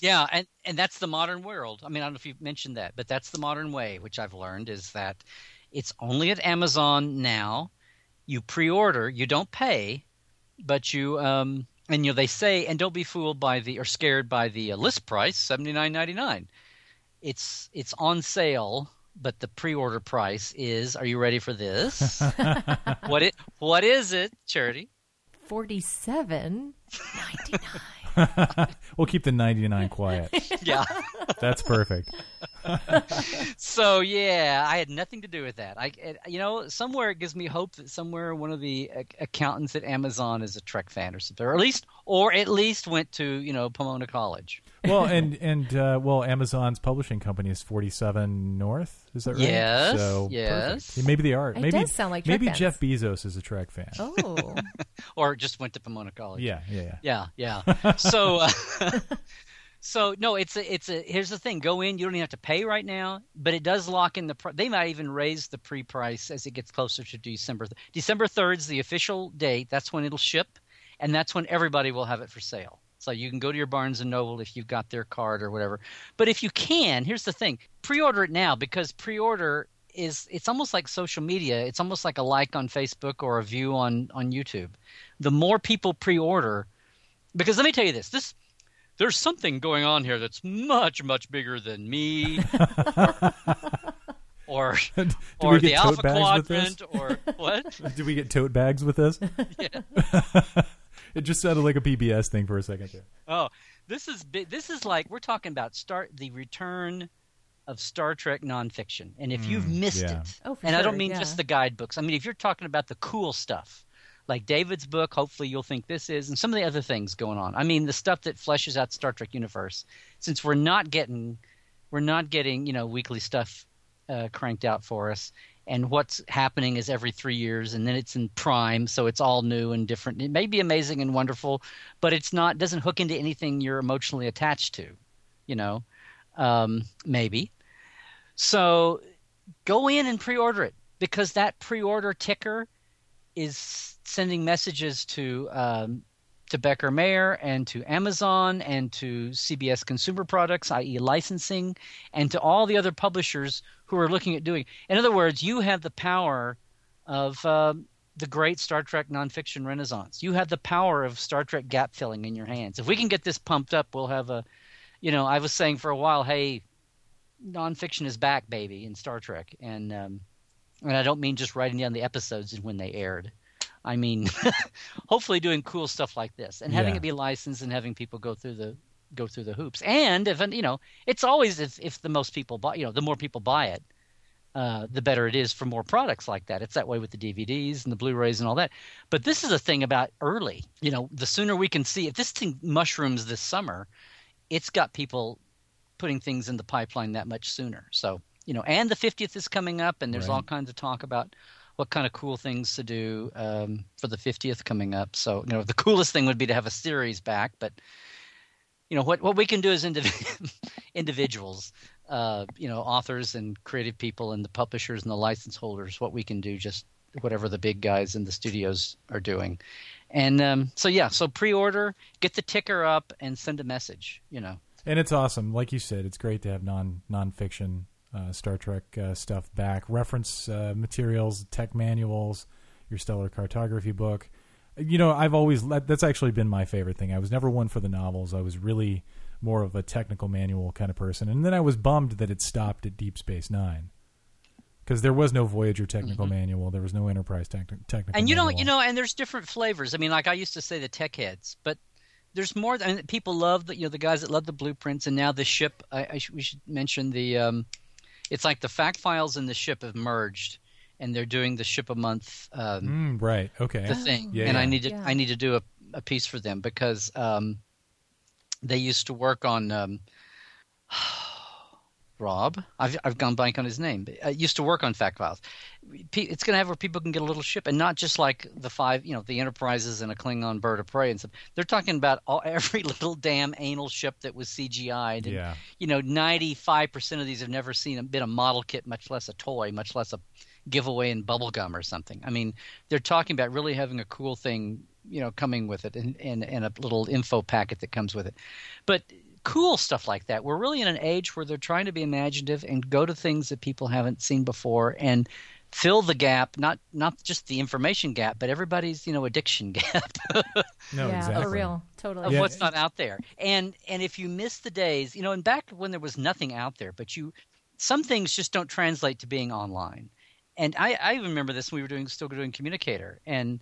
Yeah, and and that's the modern world. I mean, I don't know if you've mentioned that, but that's the modern way, which I've learned is that it's only at Amazon now. You pre-order, you don't pay, but you um and you know they say and don't be fooled by the or scared by the uh, list price, seventy nine ninety nine. It's it's on sale, but the pre-order price is. Are you ready for this? what it what is it, Charity? Forty seven ninety nine. we'll keep the 99 quiet. yeah. That's perfect. so yeah, I had nothing to do with that. I, you know, somewhere it gives me hope that somewhere one of the accountants at Amazon is a Trek fan or something, or at least, or at least went to you know Pomona College. Well, and and uh, well, Amazon's publishing company is Forty Seven North. Is that right? Yes. So yes. Perfect. Maybe they are. It maybe does sound like maybe fans. Jeff Bezos is a Trek fan. Oh, or just went to Pomona College. Yeah, yeah, yeah. Yeah, yeah. so, uh, so no, it's a, it's a. Here's the thing: go in. You don't even have to pay right now, but it does lock in the. Pr- they might even raise the pre-price as it gets closer to December. December third is the official date. That's when it'll ship, and that's when everybody will have it for sale. So you can go to your Barnes and Noble if you've got their card or whatever. But if you can, here's the thing: pre-order it now because pre-order is it's almost like social media. It's almost like a like on Facebook or a view on on YouTube. The more people pre-order, because let me tell you this: this there's something going on here that's much much bigger than me. or or, Do we the Alpha bags with this? Quadrant, or what? Did we get tote bags with this? Yeah. It just sounded like a PBS thing for a second there. Oh, this is. This is like we're talking about start the return of Star Trek nonfiction. And if you've missed yeah. it, Oh, for and I don't mean yeah. just the guidebooks. I mean if you're talking about the cool stuff, like David's book, hopefully you'll think this is, and some of the other things going on. I mean the stuff that fleshes out Star Trek universe. Since we're not getting, we're not getting you know weekly stuff uh, cranked out for us. And what's happening is every three years, and then it's in prime, so it's all new and different. It may be amazing and wonderful, but it's not doesn't hook into anything you're emotionally attached to, you know, um, maybe. So go in and pre-order it because that pre-order ticker is sending messages to um, to Becker Mayer and to Amazon and to CBS Consumer Products, i.e., licensing, and to all the other publishers who are looking at doing. In other words, you have the power of um the great Star Trek nonfiction renaissance. You have the power of Star Trek gap filling in your hands. If we can get this pumped up, we'll have a. You know, I was saying for a while, hey, nonfiction is back, baby, in Star Trek, and um, and I don't mean just writing down the episodes and when they aired. I mean, hopefully doing cool stuff like this and having Yeah. it be licensed and having people go through the go through the hoops. And if you know, it's always if if the most people buy, you know, the more people buy it, uh, the better it is for more products like that. It's that way with the DVDs and the Blu-rays and all that. But this is a thing about early. You know, the sooner we can see if this thing mushrooms this summer, it's got people putting things in the pipeline that much sooner. So you know, and the 50th is coming up, and there's Right. all kinds of talk about what kind of cool things to do um, for the 50th coming up. So you know, the coolest thing would be to have a series back, but you know what what we can do as indiv- individuals, uh, you know, authors and creative people and the publishers and the license holders, what we can do just whatever the big guys in the studios are doing. And um, so yeah, so pre-order, get the ticker up, and send a message. You know, And it's awesome, like you said. It's great to have non nonfiction uh, Star Trek uh, stuff back. Reference uh, materials, tech manuals, your stellar cartography book. You know, I've always that's actually been my favorite thing. I was never one for the novels. I was really more of a technical manual kind of person. And then I was bummed that it stopped at Deep Space Nine because there was no Voyager technical manual. There was no Enterprise techni- technical. Mm-hmm. and you manual. don't, you know, and there's different flavors. I mean, like I used to say the tech heads, but there's more. Than, and people love the, you know, the guys that love the blueprints, and now the ship. I, I sh- we should mention the. Um, it's like the fact files and the ship have merged, and they're doing the ship a month. Um, Mm, right. Okay. the thing, Yeah, and I need to Yeah. I need to do a, a piece for them because um, they used to work on um, Rob. I've I've gone blank on his name. But, uh, used to work on fact files. It's going to have where people can get a little ship, and not just like the five, you know, the Enterprises and a Klingon bird of prey and stuff. They're talking about all, every little damn anal ship that was CGI'd. And, Yeah. You know, ninety five percent of these have never seen a, been a model kit, much less a toy, much less a giveaway in bubble gum or something. I mean, they're talking about really having a cool thing, you know, coming with it and, and, and a little info packet that comes with it. But cool stuff like that. We're really in an age where they're trying to be imaginative and go to things that people haven't seen before and fill the gap, not not just the information gap, but everybody's, you know, addiction gap No, yeah, exactly. for real, totally. of Yeah. what's not out there. And and if you miss the days, you know, and back when there was nothing out there, but you some things just don't translate to being online. And I, I remember this when we were doing still doing communicator and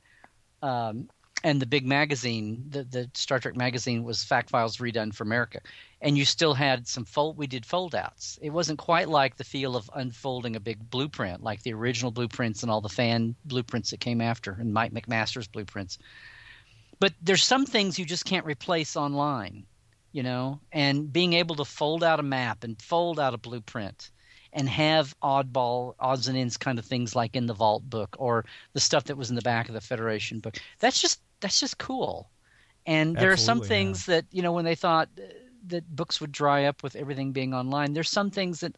um, and the big magazine, the the Star Trek magazine was Fact Files redone for America, and you still had some fold. We did fold outs. It wasn't quite like the feel of unfolding a big blueprint, like the original blueprints and all the fan blueprints that came after, and Mike McMaster's blueprints. But there's some things you just can't replace online, you know, and being able to fold out a map and fold out a blueprint and have oddball odds and ends kind of things like in the vault book or the stuff that was in the back of the federation book. That's just that's just cool. And there are some things that you know when they thought that books would dry up with everything being online there's some things that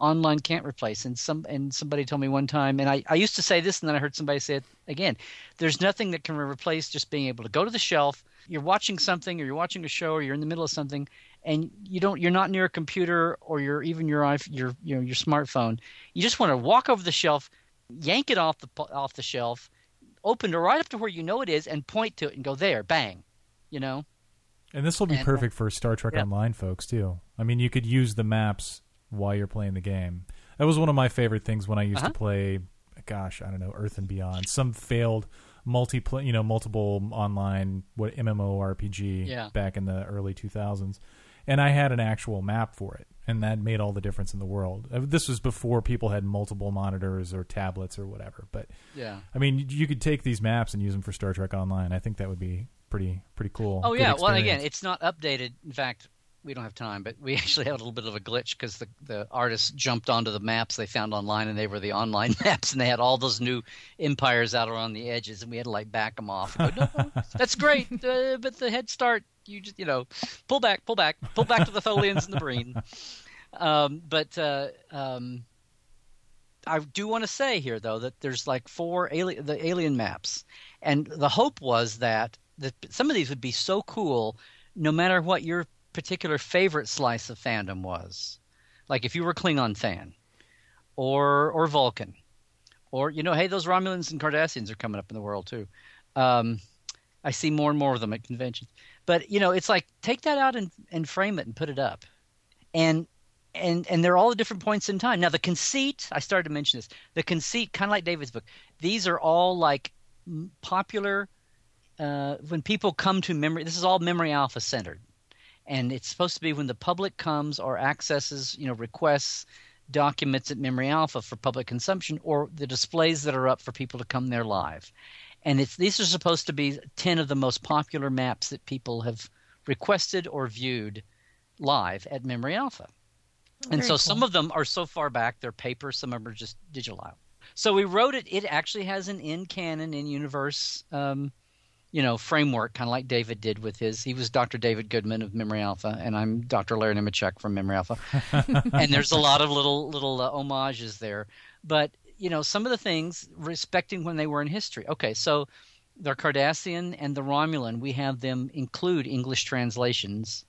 online can't replace. And some and somebody told me one time and I, I used to say this and then i heard somebody say it again there's nothing that can replace just being able to go to the shelf. You're watching something or you're watching a show or you're in the middle of something and you don't you're not near a computer or you're even your your you know your smartphone you just want to walk over the shelf yank it off the off the shelf open it right up to where you know it is and point to it and go there bang you know And this will be And- perfect for Star Trek Yeah. Online folks too. I mean, you could use the maps while you're playing the game. That was one of my favorite things when I used Uh-huh. to play. Gosh, I don't know, Earth and Beyond, some failed multi, you know, multiple online what MMORPG Yeah. back in the early 2000s, and I had an actual map for it, and that made all the difference in the world. Uh, This was before people had multiple monitors or tablets or whatever, but yeah I mean, you could take these maps and use them for Star Trek Online. I think that would be pretty pretty cool. Oh yeah. Well, again, it's not updated. In fact, we don't have time, but we actually had a little bit of a glitch because the the artists jumped onto the maps they found online, and they were the online maps, and they had all those new empires out around the edges, and we had to like back them off. Go, no, no, that's great, uh, but the head start, you just you know, pull back, pull back, pull back to the Tholians and the Breen. Um, but uh, um, I do want to say here, though, that there's like four alien the alien maps, and the hope was that that some of these would be so cool, no matter what your particular favorite slice of fandom was. Like if you were Klingon fan, or or Vulcan, or you know, hey, those Romulans and Cardassians are coming up in the world too. Um, I see more and more of them at conventions. But you know, it's like take that out and, and frame it and put it up, and and and they're all different points in time. Now the conceit, I started to mention this. The conceit, kind of like David's book. These are all like popular. Uh, when people come to memory, this is all memory alpha centered, and it's supposed to be when the public comes or accesses, you know, requests documents at memory alpha for public consumption or the displays that are up for people to come there live and it's these are supposed to be 10 of the most popular maps that people have requested or viewed live at memory alpha. And so cool. some of them are so far back they're paper some of them are just digital out. So we wrote it it actually has an in canon in universe um, you know framework kind of like david did with his he was dr david goodman of memory alpha and i'm dr larry Nemecek from memory alpha. And there's a lot of little little uh, homages there. But you know some of the things respecting when they were in history okay so the cardassian and the romulan we have them include english translations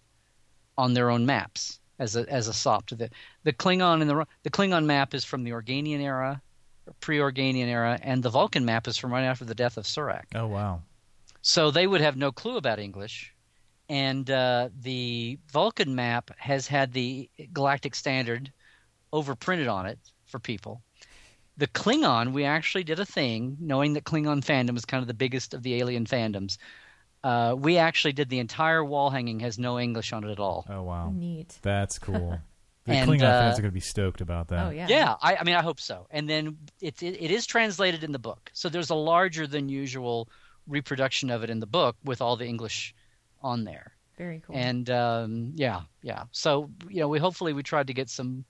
on their own maps as a as a sop to the the klingon and the the klingon map is from the organian era pre-organian era and the vulcan map is from right after the death of surak Oh wow. so they would have no clue about English. And uh, the Vulcan map has had the Galactic Standard overprinted on it for people. The Klingon, we actually did a thing, knowing that Klingon fandom is kind of the biggest of the alien fandoms. Uh, we actually did the entire wall hanging has no English on it at all. Oh wow. Neat. That's cool. The And, Klingon uh, fans are going to be stoked about that. Oh yeah. Yeah, I, I mean, I hope so. And then it, it it is translated in the book, so there's a larger than usual reproduction of it in the book with all the English on there. Very cool. And um, yeah, yeah. So you know, we hopefully we tried to get some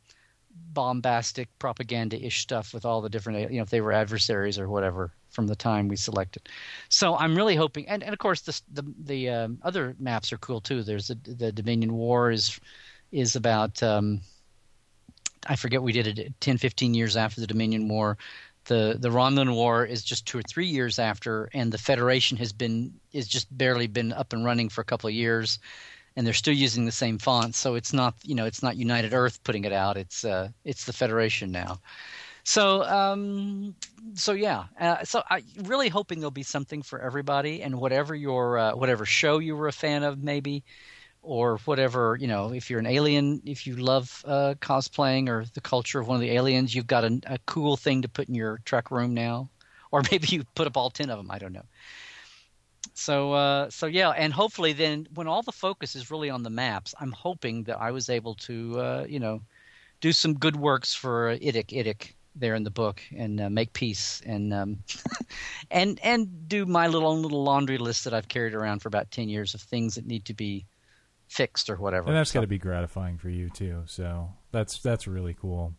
bombastic propaganda-ish stuff with all the different, you know, if they were adversaries or whatever from the time we selected. So I'm really hoping, and, and of course the the, the um, other maps are cool too. There's a, the Dominion War is is about. Um, I forget we did it 10, 15 years after the Dominion War. The the Romulan War is just two or three years after, and the Federation has been is just barely been up and running for a couple of years, and they're still using the same fonts. So it's not you know it's not United Earth putting it out. It's uh, it's the Federation now. So um, so yeah. Uh, so I really hoping there'll be something for everybody, and whatever your uh, whatever show you were a fan of, maybe or whatever you know if you're an alien if you love uh, cosplaying or the culture of one of the aliens you've got a, a cool thing to put in your truck room now or maybe you put up all 10 of them i don't know so uh, so yeah, and hopefully then when all the focus is really on the maps, I'm hoping that I was able to uh, you know do some good works for Idic Idic there in the book and uh, make peace and um, and and do my little own little laundry list that I've carried around for about ten years of things that need to be fixed or whatever. And that's so, got to be gratifying for you too. So that's that's really cool.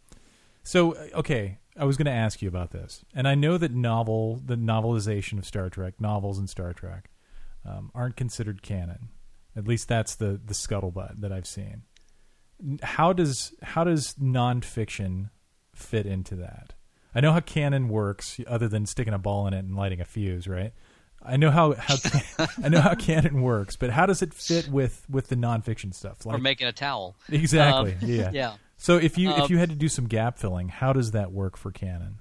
So okay, I was going to ask you about this, and I know that novel, the novelization of Star Trek, novels in Star Trek, um, aren't considered canon. At least that's the the scuttlebutt that I've seen. How does how does nonfiction fit into that? I know how canon works, other than sticking a ball in it and lighting a fuse, right? I know how, how I know how canon works, but how does it fit with with the nonfiction stuff? Like, or making a towel. Exactly. Um, yeah. Yeah. So if you um, if you had to do some gap filling, how does that work for canon?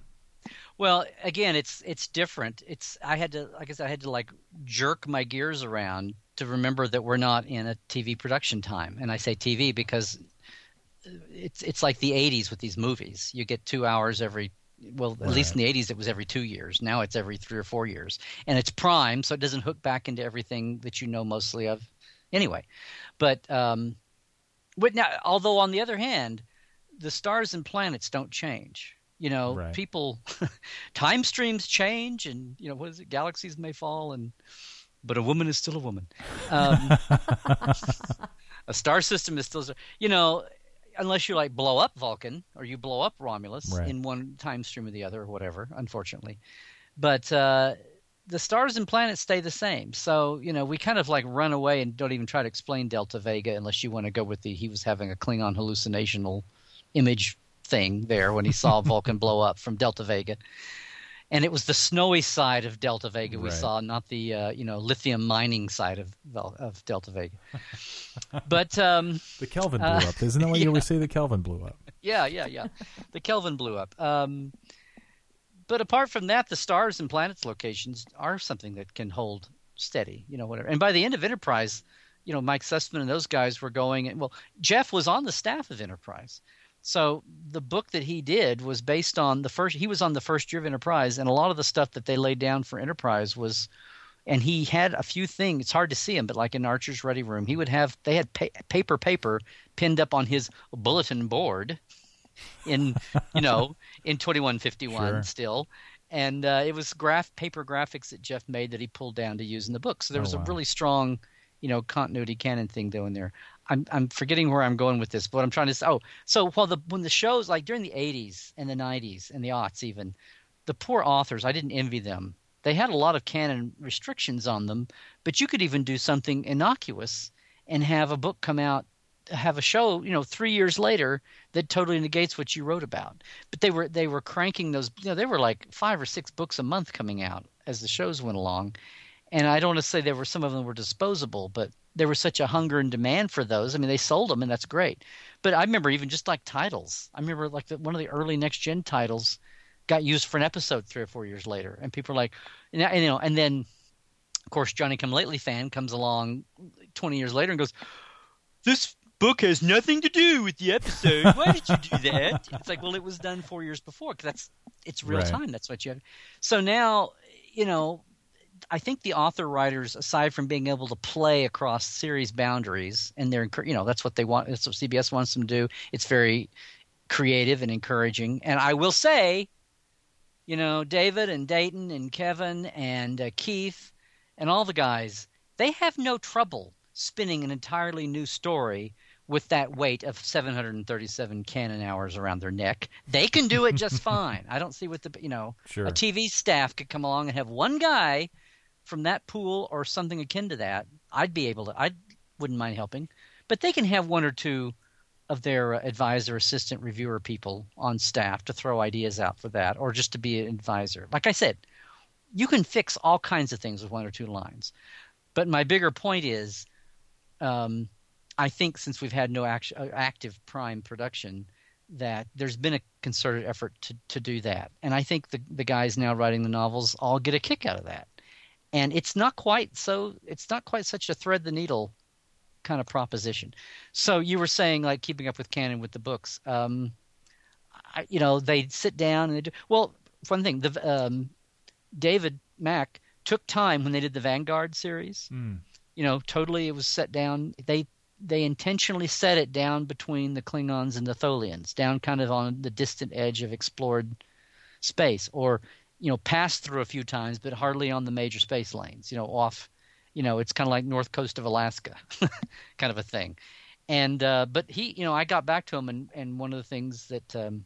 Well, again, it's it's different. It's I had to like I said, I had to like jerk my gears around to remember that we're not in a TV production time, and I say TV because it's it's like the '80s with these movies. You get two hours every well, at right. least in the 80s, it was every two years. Now it's every three or four years. And it's prime, so it doesn't hook back into everything that you know mostly of anyway. But, um, but now, although on the other hand, the stars and planets don't change. You know, right. people, time streams change, and you know what is it? Galaxies may fall, and but a woman is still a woman. Um, a star system is still, you know, unless you like blow up Vulcan or you blow up Romulus right. in one time stream or the other, or whatever. Unfortunately, but uh, the stars and planets stay the same. So you know, we kind of like run away and don't even try to explain Delta Vega unless you want to go with the he was having a Klingon hallucinational image thing there when he saw Vulcan blow up from Delta Vega. And it was the snowy side of Delta Vega we right. saw, not the uh, you know lithium mining side of of Delta Vega. but um, the Kelvin blew uh, up, isn't that what yeah. you always say? The Kelvin blew up. Yeah, yeah, yeah. the Kelvin blew up. Um, but apart from that, the stars and planets locations are something that can hold steady. You know, whatever. And by the end of Enterprise, you know, Mike Sussman and those guys were going. Well, Jeff was on the staff of Enterprise. So the book that he did was based on the first. He was on the first year of Enterprise, and a lot of the stuff that they laid down for Enterprise was. And he had a few things. It's hard to see him, but like in Archer's Ready Room, he would have. They had pa- paper paper pinned up on his bulletin board, in you know in twenty one fifty one still, and uh, it was graph paper graphics that Jeff made that he pulled down to use in the book. So there oh, was wow. a really strong, you know, continuity canon thing though in there. I'm I'm forgetting where I'm going with this, but I'm trying to say. Oh, so while the when the shows like during the '80s and the '90s and the aughts even, the poor authors, I didn't envy them. They had a lot of canon restrictions on them, but you could even do something innocuous and have a book come out, have a show, you know, three years later that totally negates what you wrote about. But they were they were cranking those, you know, they were like five or six books a month coming out as the shows went along, and I don't want to say there were some of them were disposable, but there was such a hunger and demand for those. I mean, they sold them, and that's great. But I remember even just like titles. I remember like the, one of the early next gen titles got used for an episode three or four years later, and people are like, and, you know, and then of course Johnny Come Lately fan comes along twenty years later and goes, "This book has nothing to do with the episode. Why did you do that?" It's like, well, it was done four years before because that's it's real right. time. That's what you have. So now, you know, I think the author writers, aside from being able to play across series boundaries, and they're you know that's what they want. That's what CBS wants them to do. It's very creative and encouraging. And I will say, you know, David and Dayton and Kevin and uh, Keith and all the guys, they have no trouble spinning an entirely new story with that weight of 737 canon hours around their neck. They can do it just fine. I don't see what the you know sure. a TV staff could come along and have one guy from that pool or something akin to that, I'd be able to. I wouldn't mind helping, but they can have one or two of their uh, advisor, assistant, reviewer people on staff to throw ideas out for that, or just to be an advisor. Like I said, you can fix all kinds of things with one or two lines. But my bigger point is, um, I think since we've had no act- uh, active prime production, that there's been a concerted effort to, to do that. And I think the, the guys now writing the novels all get a kick out of that and it's not quite so it's not quite such a thread the needle kind of proposition so you were saying like keeping up with canon with the books um I, you know they sit down and they do well one thing the um david mack took time when they did the Vanguard series. Mm. You know, totally it was set down. They they intentionally set it down between the Klingons and the Tholians, down kind of on the distant edge of explored space, or you know, passed through a few times, but hardly on the major space lanes. You know, off. You know, it's kind of like north coast of Alaska, kind of a thing. And uh, but he, you know, I got back to him, and and one of the things that um,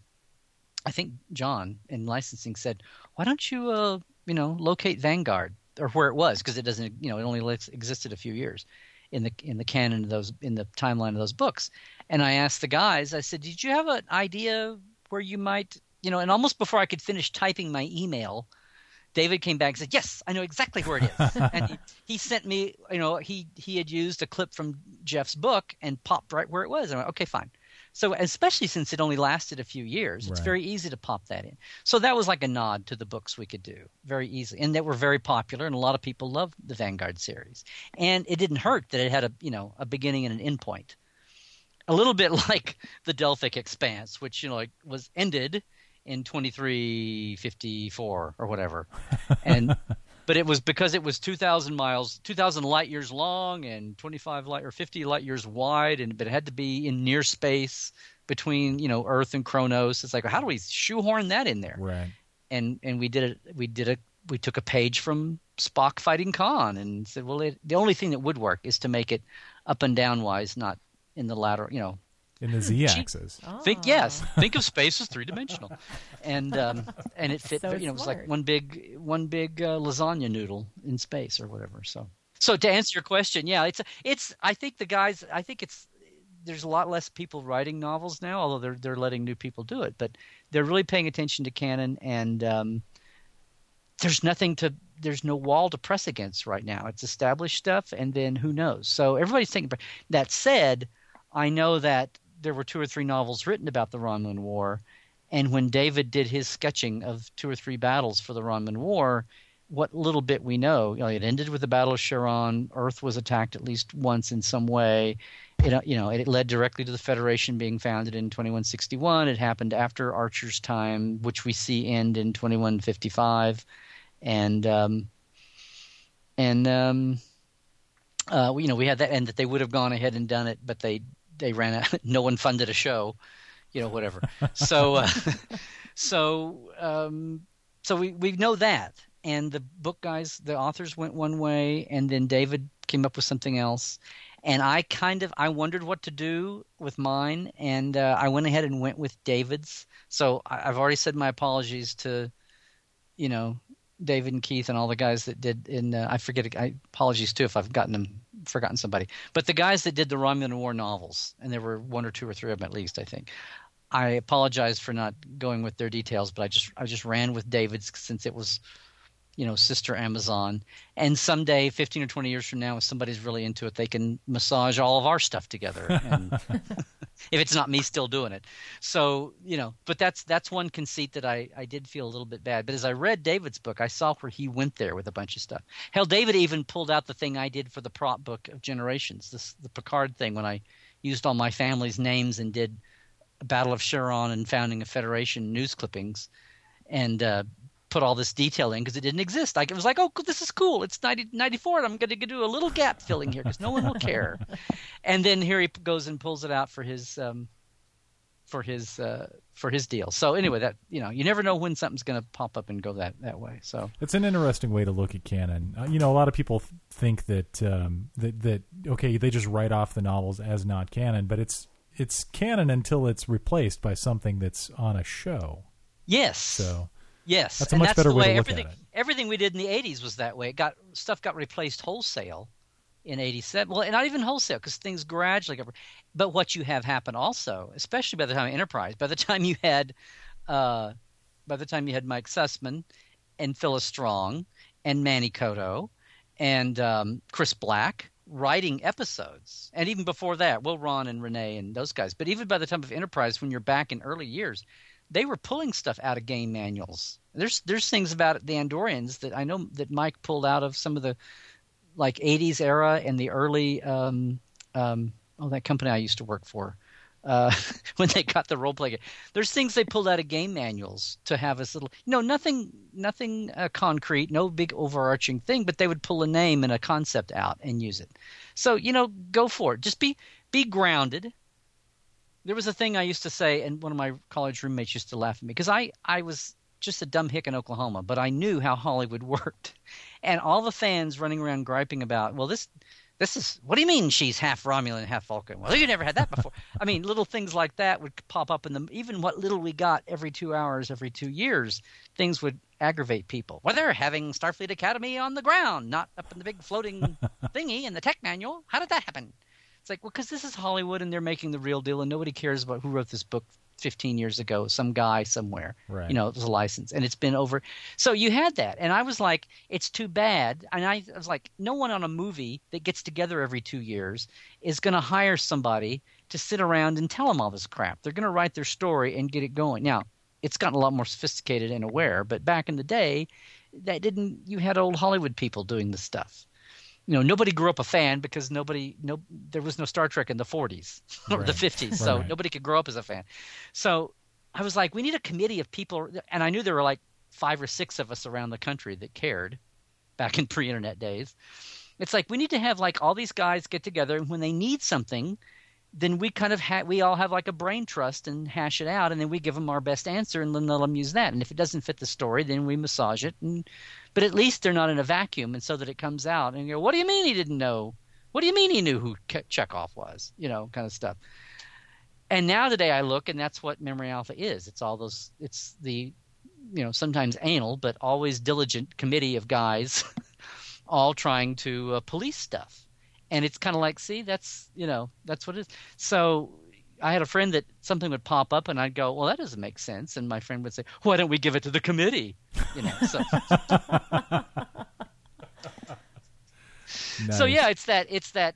I think John in licensing said, why don't you, uh, you know, locate Vanguard or where it was because it doesn't, you know, it only existed a few years in the in the canon of those in the timeline of those books. And I asked the guys, I said, did you have an idea where you might, you know, and almost before I could finish typing my email, David came back and said, "Yes, I know exactly where it is." and he, he, sent me, you know, he he had used a clip from Jeff's book and popped right where it was. I went, "Okay, fine." So, especially since it only lasted a few years, it's Right. very easy to pop that in. So that was like a nod to the books we could do very easily, and that were very popular, and a lot of people loved the Vanguard series. And it didn't hurt that it had a you know a beginning and an end point. A little bit like the Delphic Expanse, which you know like, was ended in 2354 or whatever, and but it was because it was 2,000 miles, 2,000 light years long, and 25 light or 50 light years wide, and but it had to be in near space between you know Earth and Kronos. It's like how do we shoehorn that in there? Right. and and we did it. We did it. We took a page from Spock fighting Khan and said, well, it, the only thing that would work is to make it up and down wise, not in the lateral. You know, In the Z axis. think yes, think of space as three dimensional, and um, and it fit. So you know, it was like one big one big uh, lasagna noodle in space or whatever. So so to answer your question, yeah, it's it's. I think the guys. I think it's. There's a lot less people writing novels now, although they're they're letting new people do it. But they're really paying attention to canon, and um, there's nothing to there's no wall to press against right now. It's established stuff, and then who knows? So everybody's thinking. About, that said, I know that there were two or three novels written about the Romulan War, and when David did his sketching of two or three battles for the Romulan War, what little bit we know, you know, it ended with the Battle of Sharon. Earth was attacked at least once in some way. It, uh, you know, it led directly to the Federation being founded in 2161. It happened after Archer's time, which we see end in 2155, and um, and um, uh, you know, we had that, and that they would have gone ahead and done it, but they they ran out. No one funded a show, you know, whatever. so uh, so um, so we we know that, and the book guys, the authors went one way, and then David came up with something else, and I kind of I wondered what to do with mine, and uh, I went ahead and went with David's. So I, I've already said my apologies to, you know, David and Keith and all the guys that did in uh, I forget I apologies too if I've gotten them forgotten somebody. But the guys that did the Romulan War novels and there were one or two or three of them at least I think. I apologize for not going with their details, but I just I just ran with David's since it was you know sister Amazon and someday 15 or 20 years from now if somebody's really into it they can massage all of our stuff together and if it's not me still doing it. So, you know, but that's that's one conceit that I I did feel a little bit bad. But as I read David's book, I saw where he went there with a bunch of stuff. Hell, David even pulled out the thing I did for the prop book of Generations, this the Picard thing when I used all my family's names and did Battle of Sharon and founding a Federation news clippings and uh put all this detail in because it didn't exist. Like it was like, oh, this is cool. It's 90, 94, and I'm going to do a little gap filling here because no one will care. and then here he goes and pulls it out for his um, for his uh, for his deal. So anyway, that you know, you never know when something's going to pop up and go that that way. So It's an interesting way to look at canon. Uh, you know, a lot of people th- think that um, that that okay, they just write off the novels as not canon, but it's it's canon until it's replaced by something that's on a show. yes, So yes, That's a much that's better the way way to look at everything it. everything we did in the '80s was that way. It got stuff got replaced wholesale in '87. Well, not even wholesale because things gradually got. But what you have happen also, especially by the time of Enterprise, by the time you had, uh, by the time you had Mike Sussman and Phyllis Strong and Manny Coto and um, Chris Black writing episodes, and even before that, Will Ron and Renee and those guys. But even by the time of Enterprise, when you're back in early years, they were pulling stuff out of game manuals. There's there's things about the Andorians that I know that Mike pulled out of some of the like 80s era and the early um, um, oh that company I used to work for uh, when they got the role play. There's things they pulled out of game manuals to have us little, you know, nothing, nothing uh, concrete, no big overarching thing, but they would pull a name and a concept out and use it. So you know, go for it. Just be be grounded. There was a thing I used to say, and one of my college roommates used to laugh at me because I I was just a dumb hick in Oklahoma, but I knew how Hollywood worked, and all the fans running around griping about, well, this this is what do you mean she's half Romulan, half Vulcan? Well, you never had that before. I mean, little things like that would pop up in the even what little we got every two hours, every two years, things would aggravate people. Well, they're having Starfleet Academy on the ground, not up in the big floating thingy in the tech manual. How did that happen? It's like, well, because this is Hollywood and they're making the real deal, and nobody cares about who wrote this book 15 years ago, some guy somewhere. Right. You know, it was a license and it's been over. So you had that. And I was like, it's too bad. And I, I was like, no one on a movie that gets together every two years is going to hire somebody to sit around and tell them all this crap. They're going to write their story and get it going. Now, it's gotten a lot more sophisticated and aware, but back in the day, that didn't, you had old Hollywood people doing the stuff you know nobody grew up a fan because nobody no there was no Star Trek in the 40s or Right. the 50s so Right. nobody could grow up as a fan so I was like we need a committee of people and I knew there were like five or six of us around the country that cared back in pre-internet days it's like we need to have like all these guys get together and when they need something then we kind of ha- we all have like a brain trust and hash it out and then we give them our best answer and then let them use that and if it doesn't fit the story then we massage it and but at least they're not in a vacuum. And so that it comes out and you go what do you mean he didn't know? What do you mean he knew who Chekov was? You know kind of stuff. And now today i look and that's what memory alpha is. It's all those it's the you know sometimes anal but always diligent committee of guys all trying to uh, police stuff. And it's kind of like see that's you know that's what it is. So i had a friend that something would pop up and i'd go well that doesn't make sense. And my friend would say why don't we give it to the committee? You know so so yeah it's that it's that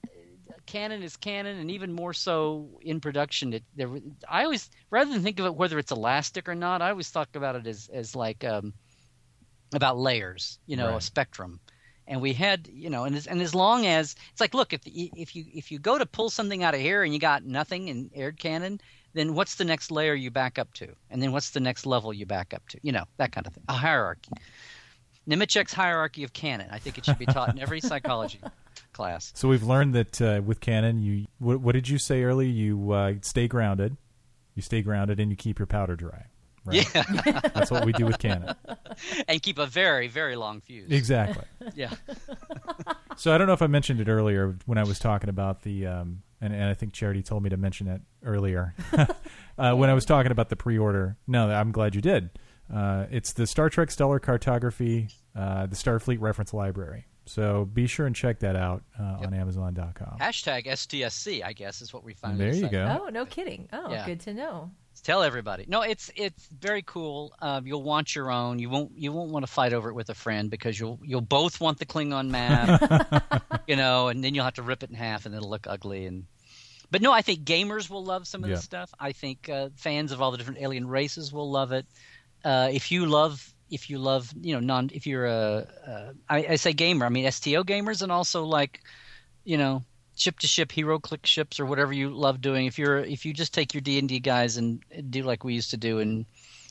canon is canon and even more so in production it there i always rather than think of it whether it's elastic or not i always talk about it as as like um about layers you know a spectrum and we had you know and as, and as long as it's like look if if you if you go to pull something out of here and you got nothing in aired canon then what's the next layer you back up to and then what's the next level you back up to you know that kind of thing a hierarchy Nemecek's hierarchy of canon. I think it should be taught in every psychology class. So we've learned that uh, with Canon, you what, what did you say earlier? You uh, stay grounded, you stay grounded, and you keep your powder dry. Right? Yeah, That's what we do with Canon. and keep a very, very long fuse. Exactly. Yeah, So I don't know if I mentioned it earlier when I was talking about the, um, and, and I think Charity told me to mention it earlier uh, when I was talking about the pre-order. No, I'm glad you did. Uh, it's the Star Trek Stellar Cartography, uh, the Starfleet Reference Library. So be sure and check that out uh, on Amazon.com. hashtag STSC. I guess is what we found. There you go. Oh, no kidding. Oh, Yeah. good to know. Tell everybody. No, it's it's very cool. Um, you'll want your own. You won't you won't want to fight over it with a friend because you'll you'll both want the Klingon map, you know, and then you'll have to rip it in half and it'll look ugly. And but no, I think gamers will love some of Yeah. this stuff. I think uh, fans of all the different alien races will love it. Uh, if you love if you love you know non if you're a, a I, I say gamer I mean STO gamers and also like you know ship to ship HeroClix ships or whatever you love doing if you're if you just take your D&D guys and do like we used to do and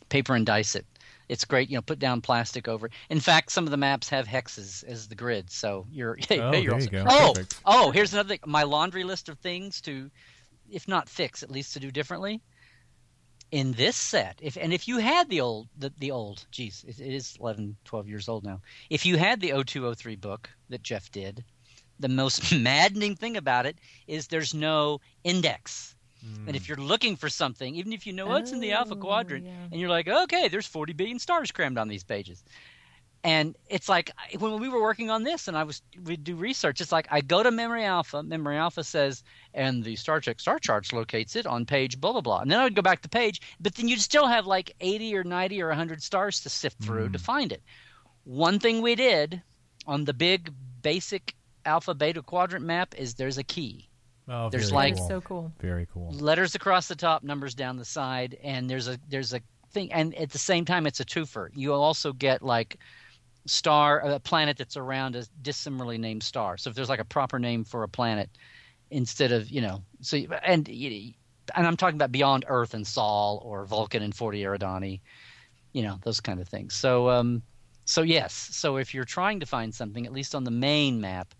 paper and dice it it's great you know put down plastic over it. in fact some of the maps have hexes as the grid so you're Oh, you're there you go. oh Perfect. oh here's another thing my laundry list of things to if not fix at least to do differently in this set if and if you had the old the, the old geez it, it is 11 12 years old now if you had the 0203 book that jeff did the most maddening thing about it is there's no index. And if hmm. you're looking for something even if you know what's in the alpha Oh, quadrant yeah. and you're like okay there's 40 billion stars crammed on these pages. And it's like when we were working on this and i was we do research it's like i go to memory alpha memory alpha says and the star trek star charts locates it on page blah blah blah. And then i would go back to page but then you'd still have like 80 or 90 or 100 stars to sift through to hmm. find it. One thing we did on the big basic alpha beta quadrant map is there's a key Oh, There's very like- cool. so cool. very cool. letters across the top, numbers down the side, and there's a there's a thing, and at the same time, it's a twofer. You also get like star a planet that's around a dissimilarly named star. So if there's like a proper name for a planet instead of you know, so and and I'm talking about Beyond Earth and Sol or Vulcan and Forty Eridani, you know, those kind of things. So, um, so yes. So if you're trying to find something, at least on the main map,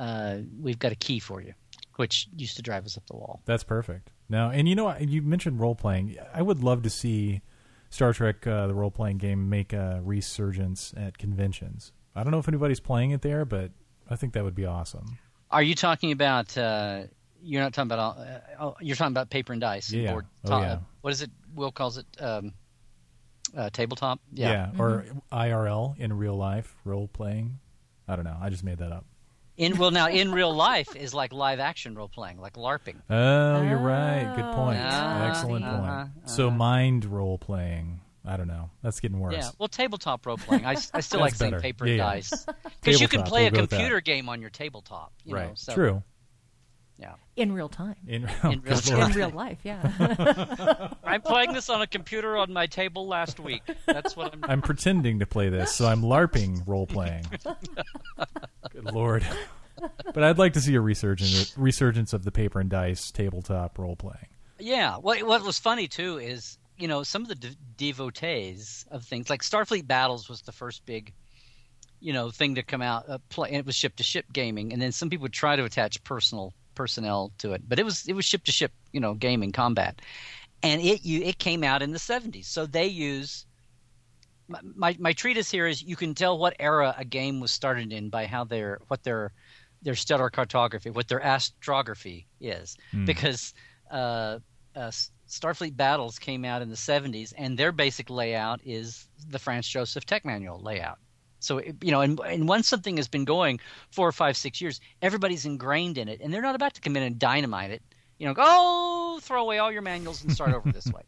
uh, we've got a key for you, which used to drive us up the wall. That's perfect. Now, and you know, you mentioned role playing. I would love to see Star Trek, uh, the role playing game, make a resurgence at conventions. I don't know if anybody's playing it there, but I think that would be awesome. Are you talking about? Uh, you're not talking about. Uh, oh, you're talking about paper and dice. Yeah. Board, oh, yeah. What is it? Will calls it um, uh, tabletop. Yeah, Yeah. Mm-hmm. or IRL in real life role playing. I don't know. I just made that up. In well, now in real life is like live action role playing, like LARPing. Oh, you're right. Good point. Ah, Excellent uh-huh, point. So uh-huh. mind role playing. I don't know. That's getting worse. Yeah, well, tabletop role playing. I, I still like That's saying paper Yeah, and yeah. dice because you can play we'll a go with that. computer game on your tabletop. You right. Know, so, True. Yeah, in real time. In, In real good time. In real life, yeah. I'm playing this on a computer on my table last week. That's what I'm. I'm pretending to play this, so I'm LARPing role playing. Good lord. But I'd like to see a resurgence resurgence of the paper and dice tabletop role playing. Yeah. What what was funny too is you know some of the de- devotees of things like Starfleet Battles was the first big you know thing to come out. Uh, play, and it was ship to ship gaming, and then some people would try to attach personal personnel to it, but it was it was ship to ship you know game gaming combat, and it you it came out in the 70s. So they use my, my my treatise here is you can tell what era a game was started in by how their what their their stellar cartography, what their astrography is, because uh, uh, Starfleet Battles came out in the 70s, and their basic layout is the Franz Joseph Tech Manual layout. So it- you know, and, and once something has been going four or five, six years, everybody's ingrained in it, and they're not about to come in and dynamite it. You know, go oh, throw away all your manuals and start over this way.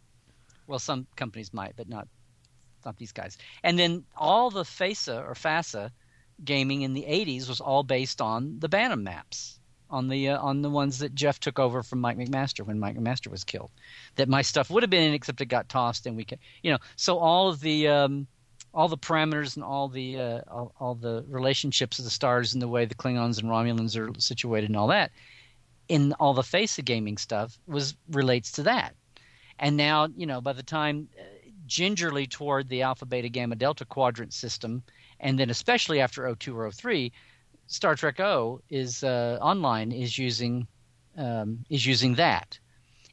Well, some companies might, but not not these guys. And then all the FASA or FASA gaming in the 80s was all based on the Bantam maps, on the uh, on the ones that Jeff took over from Mike McMaster when Mike McMaster was killed. That my stuff would have been in, except it got tossed, and we can, you know. So all of the um, all the parameters and all the uh, all, all the relationships of the stars and the way the Klingons and Romulans are situated and all that in all the FASA gaming stuff was relates to that. And now, you know, by the time uh, gingerly toward the alpha, beta, gamma, delta quadrant system, and then especially after 02 or 03, Star Trek O is uh, online is using um, is using that,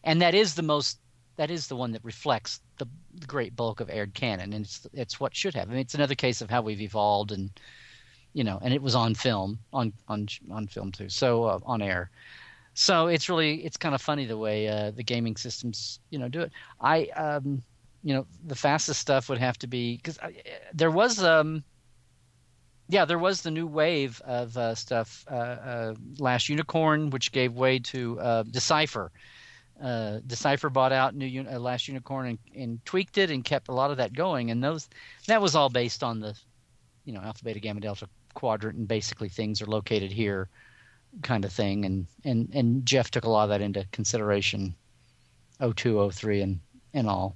and that is the most that is the one that reflects great bulk of aired canon, and it's it's what should have. I mean, it's another case of how we've evolved, and you know, and it was on film on on on film too, so uh, on air. So it's really it's kind of funny the way uh, the gaming systems you know do it. I um, you know the fastest stuff would have to be because there was um yeah there was the new wave of uh, stuff uh, uh, last unicorn which gave way to uh, decipher uh, decipher bought out new uh, last unicorn and, and tweaked it and kept a lot of that going. And those that was all based on the you know alpha beta gamma delta quadrant and basically things are located here kind of thing. And and and jeff took a lot of that into consideration 02 03 and and all.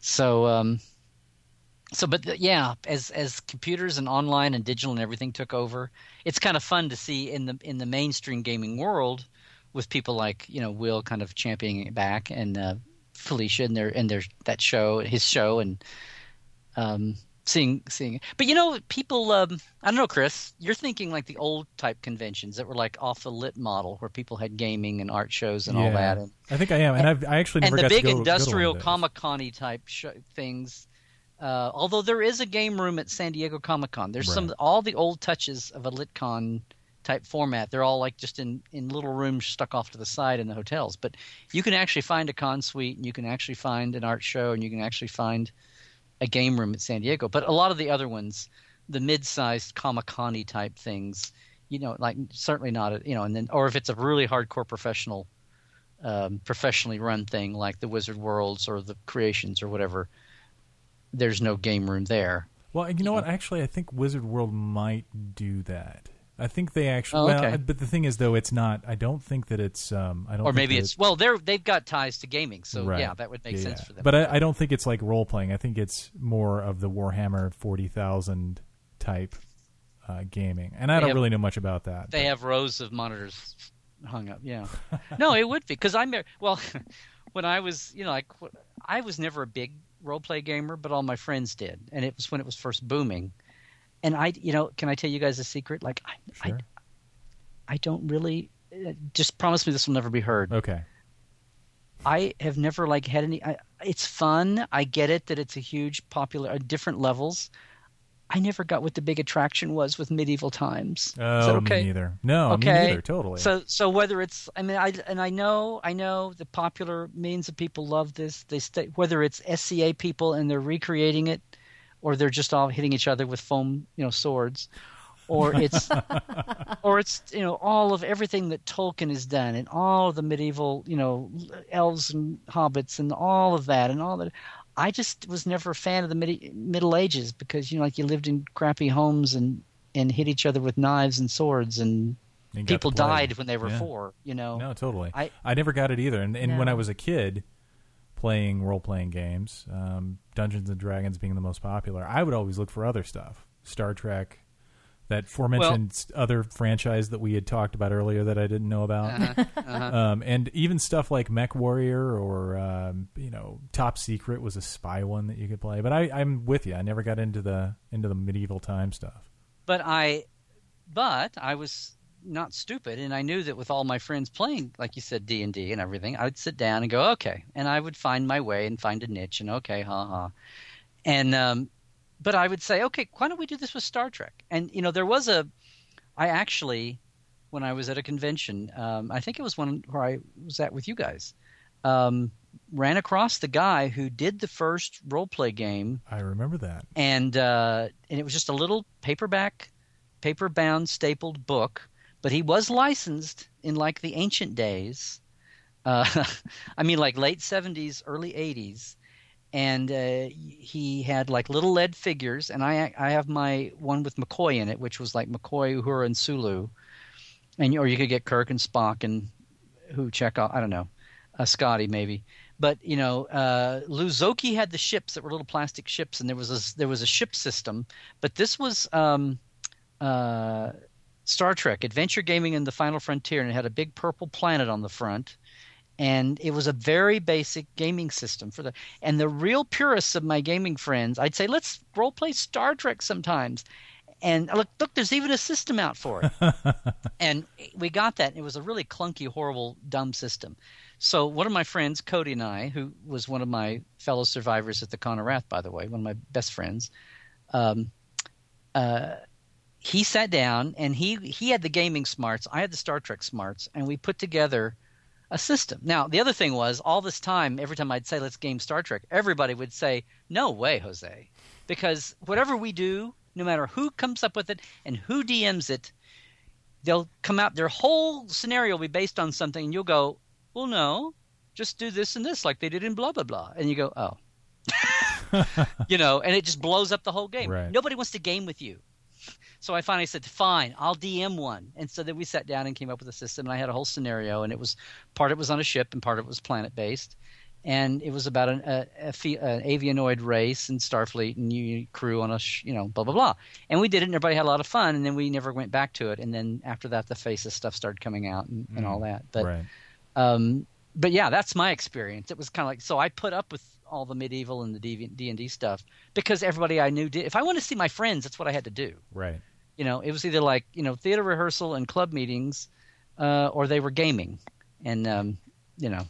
So um so but the, yeah as as computers and online and digital and everything took over it's kind of fun to see in the in the mainstream gaming world with people like you know will kind of championing it back and uh felicia and their and their that show his show and um seeing seeing but you know people um i don't know chris you're thinking like the old type conventions that were like off the lit model where people had gaming and art shows and all that and I think I am, and I've, I actually and the got big to go, industrial go to one of Comic Con type sh- things. Uh, although there is a game room at San Diego Comic Con, there's some all the old touches of a LitCon type format. They're all like just in, in little rooms stuck off to the side in the hotels. But you can actually find a con suite, and you can actually find an art show, and you can actually find a game room at San Diego. But a lot of the other ones, the mid-sized Comic Con type things, you know, like certainly not, a, you know, and then or if it's a really hardcore professional um, professionally run thing like the Wizard Worlds or the Creations or whatever, there's no game room there. Well, you know what? Actually, I think Wizard World might do that. I think they actually. Oh, well, okay. but the thing is, though, it's not. I don't think that it's. Um, I don't. Or maybe it's well, they're they've got ties to gaming, so Right. yeah, that would make Yeah, sense yeah. for them. But I, I don't think it's like role playing. I think it's more of the Warhammer forty thousand type uh, gaming, and I They don't have- really know much about that. they but- have rows of monitors hung up. Yeah, no, it would be because I'm well. when I was, you know, like I was never a big role play gamer, but all my friends did, and it was when it was first booming. And I, you know, can I tell you guys a secret? Like, I, Sure. I, I don't really. uh, Just promise me this will never be heard. Okay. I have never like had any. I, it's fun. I get it that it's a huge popular at different levels. I never got what the big attraction was with medieval times. Oh, Is that okay? me neither. No, okay. me neither. Totally. So, so whether it's, I mean, I and I know, I know the popular means of people love this. They stay, whether it's SCA people and they're recreating it, or they're just all hitting each other with foam, you know, swords, or it's, or it's, you know, all of everything that Tolkien has done and all of the medieval, you know, elves and hobbits and all of that and all that. I just was never a fan of the midi- Middle Ages because you know, like you lived in crappy homes and and hit each other with knives and swords and people died when they were Yeah. four. You know, No, totally. I, I- never got it either. And, and when I was a kid playing role playing games, um, Dungeons and Dragons being the most popular, I would always look for other stuff. Star Trek, that aforementioned s other franchise that we had talked about earlier that I didn't know about. Uh-huh. Um, and even stuff like Mech Warrior or um, you know Top Secret was a spy one that you could play. But I, I'm with you. I never got into the into the medieval time stuff. but I, but I was not stupid, and I knew that with all my friends playing, like you said, D and D and everything, I would sit down and go, okay, and I would find my way and find a niche, and okay, ha ha, and um, but I would say, okay, why don't we do this with Star Trek? And you know, there was a, I actually, when I was at a convention, um, I think it was one where I was at with you guys. Um, ran across the guy who did the first role play game I remember that. and uh, and it was just a little paperback, paper bound stapled book. But he was licensed in like the ancient days. Uh, I mean, like late seventies, early eighties, and uh, he had like little lead figures. And I I have my one with McCoy in it, which was like McCoy, Uhura, and Sulu, and or you could get Kirk and Spock and who check out I don't know, uh, Scotty maybe but you know, uh, Luzoki had the ships that were little plastic ships, and there was a there was a ship system. But this was um, uh, Star Trek Adventure Gaming in the Final Frontier, and it had a big purple planet on the front, and it was a very basic gaming system for the. And the real purists of my gaming friends, I'd say, let's role play Star Trek sometimes. And look, look, there's even a system out for it. and we got that. And it was a really clunky, horrible, dumb system. So one of my friends, Cody and I, who was one of my fellow survivors at the Con of Wrath, by the way, one of my best friends, um, uh, he sat down and he he had the gaming smarts, I had the Star Trek smarts, and we put together a system. Now the other thing was, all this time, every time I'd say let's game Star Trek, everybody would say, "No way, Jose," because whatever we do, no matter who comes up with it and who DMs it, they'll come out. Their whole scenario will be based on something, and you'll go, well, no, just do this and this like they did in blah blah blah, and you go, oh, you know, and it just blows up the whole game. Right. Nobody wants to game with you. So I finally said, fine, I'll DM one, and so then we sat down and came up with a system, and I had a whole scenario, and it was part of it was on a ship, and part of it was planet based. And it was about an, a, a, an avianoid race and Starfleet and you crew on a, sh- you know, blah blah blah. And we did it, and everybody had a lot of fun. And then we never went back to it. And then after that, the Faces stuff started coming out and, and all that. But right. um, but yeah, that's my experience. It was kind of like so I put up with all the medieval and the D and D stuff because everybody I knew did. If I wanted to see my friends, that's what I had to do. Right. You know, it was either like you know theater rehearsal and club meetings, uh, or they were gaming, and um, you know,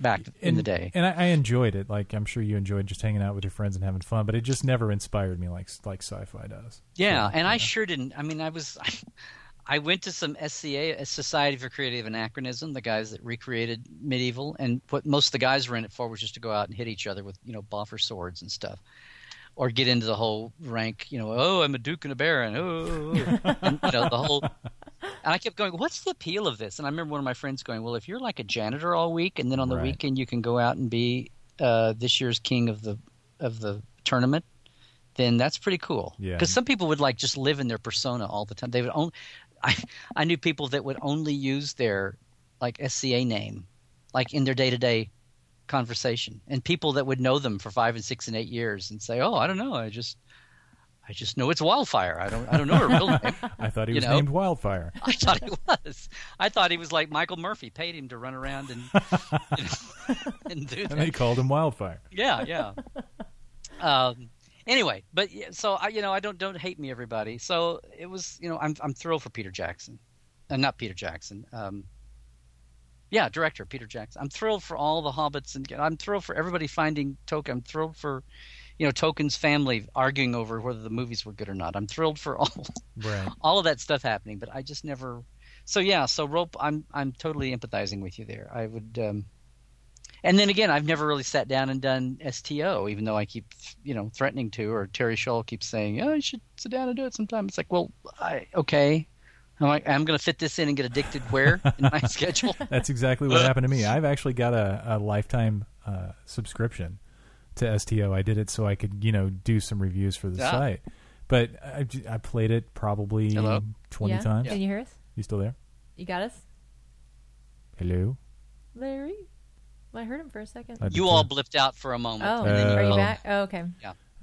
back in the day. And I, I enjoyed it. Like I'm sure you enjoyed just hanging out with your friends and having fun. But it just never inspired me like like sci-fi does. Yeah, So, and I yeah. sure didn't. I mean, I was. I went to some SCA, Society for Creative Anachronism, the guys that recreated medieval, and what most of the guys were in it for was just to go out and hit each other with, you know, boffer swords and stuff, or get into the whole rank, you know, oh, I'm a duke and a baron, oh, and, you know, the whole. And I kept going, what's the appeal of this? And I remember one of my friends going, well, if you're like a janitor all week, and then on the Right. weekend you can go out and be uh, this year's king of the of the tournament, then that's pretty cool. Yeah. Because some people would like just live in their persona all the time. They would only. I I knew people that would only use their like SCA name, like in their day to day conversation, and people that would know them for five and six and eight years and say, "Oh, I don't know, I just." I just know it's Wildfire. I don't I don't know her real name. I thought he You was know? named Wildfire. I thought he was. I thought he was like Michael Murphey. Paid him to run around and know, and do that. And they called him Wildfire. Yeah, yeah. um, anyway, but so I, you know, I don't don't hate me, everybody. So it was, you know, I'm I'm thrilled for Peter Jackson, uh, not Peter Jackson. Um, yeah, director Peter Jackson. I'm thrilled for all the hobbits, and I'm thrilled for everybody finding Tolkien. I'm thrilled for, you know, Tolkien's family arguing over whether the movies were good or not. I'm thrilled for all Right. all of that stuff happening, but I just never. So yeah, so rope. I'm I'm totally empathizing with you there. I would. Um, and then again, I've never really sat down and done STO, even though I keep you know threatening to, or Terry Scholl keeps saying, "Oh, you should sit down and do it sometime." It's like, well, I okay. I'm like, I'm going to fit this in and get addicted where in my schedule. That's exactly what happened to me. I've actually got a, a lifetime uh, subscription to STO. I did it so I could, you know, do some reviews for the Yeah. site. But I, I played it probably Hello? 20 yeah? times. Can you hear us? You still there? You got us, Hello? Larry? Well, I heard him for a second. I did You too. all blipped out for a moment. oh, and then Uh, are you back? Oh, okay.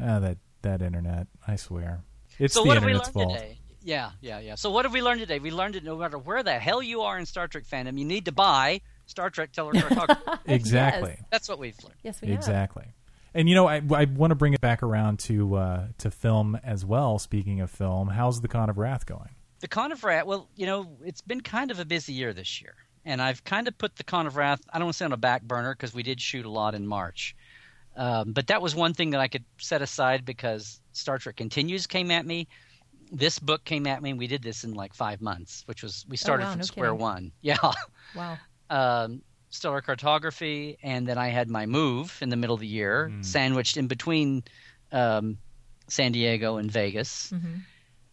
Ah, that, that internet. I swear. It's so the what have we internet's learned fault. today? Yeah, yeah, yeah. So what have we learned today? We learned that no matter where the hell you are in Star Trek fandom, you need to buy Star Trek Stellar Cartography. Exactly. Yes, That's what we've learned. yes we have. Exactly. And you know, I, I want to bring it back around to uh, to film as well. Speaking of film, how's the Con of Wrath going? The Con of Wrath, well, you know, it's been kind of a busy year this year. And I've kind of put the Con of Wrath, I don't want to say on a back burner because we did shoot a lot in March. Um, but that was one thing that I could set aside because Star Trek Continues came at me. This book came at me, and we did this in like five months, which was, we started wow, from no square kidding. one. Yeah. Wow. um, stellar cartography, and then I had my move in the middle of the year, sandwiched in between um, San Diego and Vegas. Mhm.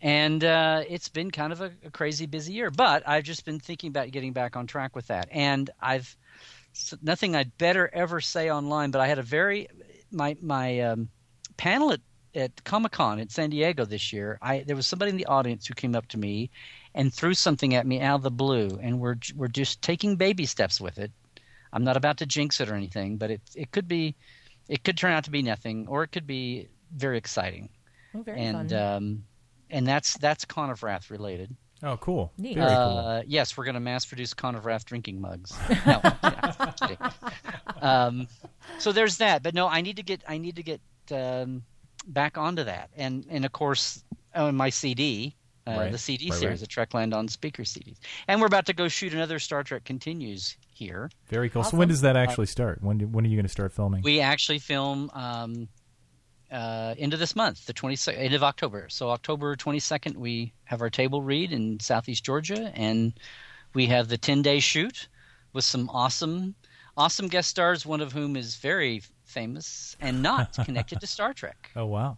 And uh, it's been kind of a, a crazy busy year, but I've just been thinking about getting back on track with that. And I've nothing I'd better ever say online, but I had a very my my um, panel at at Comic Con in San Diego this year. I there was somebody in the audience who came up to me and threw something at me out of the blue, and we're we're just taking baby steps with it. I'm not about to jinx it or anything, but it it could be it could turn out to be nothing, or it could be very exciting Oh, very and fun. um, and that's that's Con of Wrath related. Oh, cool. Neat. Very cool. Uh, yes, we're going to mass produce Con of Wrath drinking mugs. No, yeah, um, so there's that, but no, I need to get I need to get um, back onto that, and and of course on my CD. Uh, Right. The CD Right, series, right. the Trekland on speaker CDs, and we're about to go shoot another Star Trek Continues here. Very cool. So when does that actually start? When do, when are you going to start filming? We actually film um, uh, end of this month, the 22nd, end of October. So October 22nd, we have our table read in Southeast Georgia, and we have the 10 day shoot with some awesome, awesome guest stars. One of whom is very famous and not connected to Star Trek. oh wow.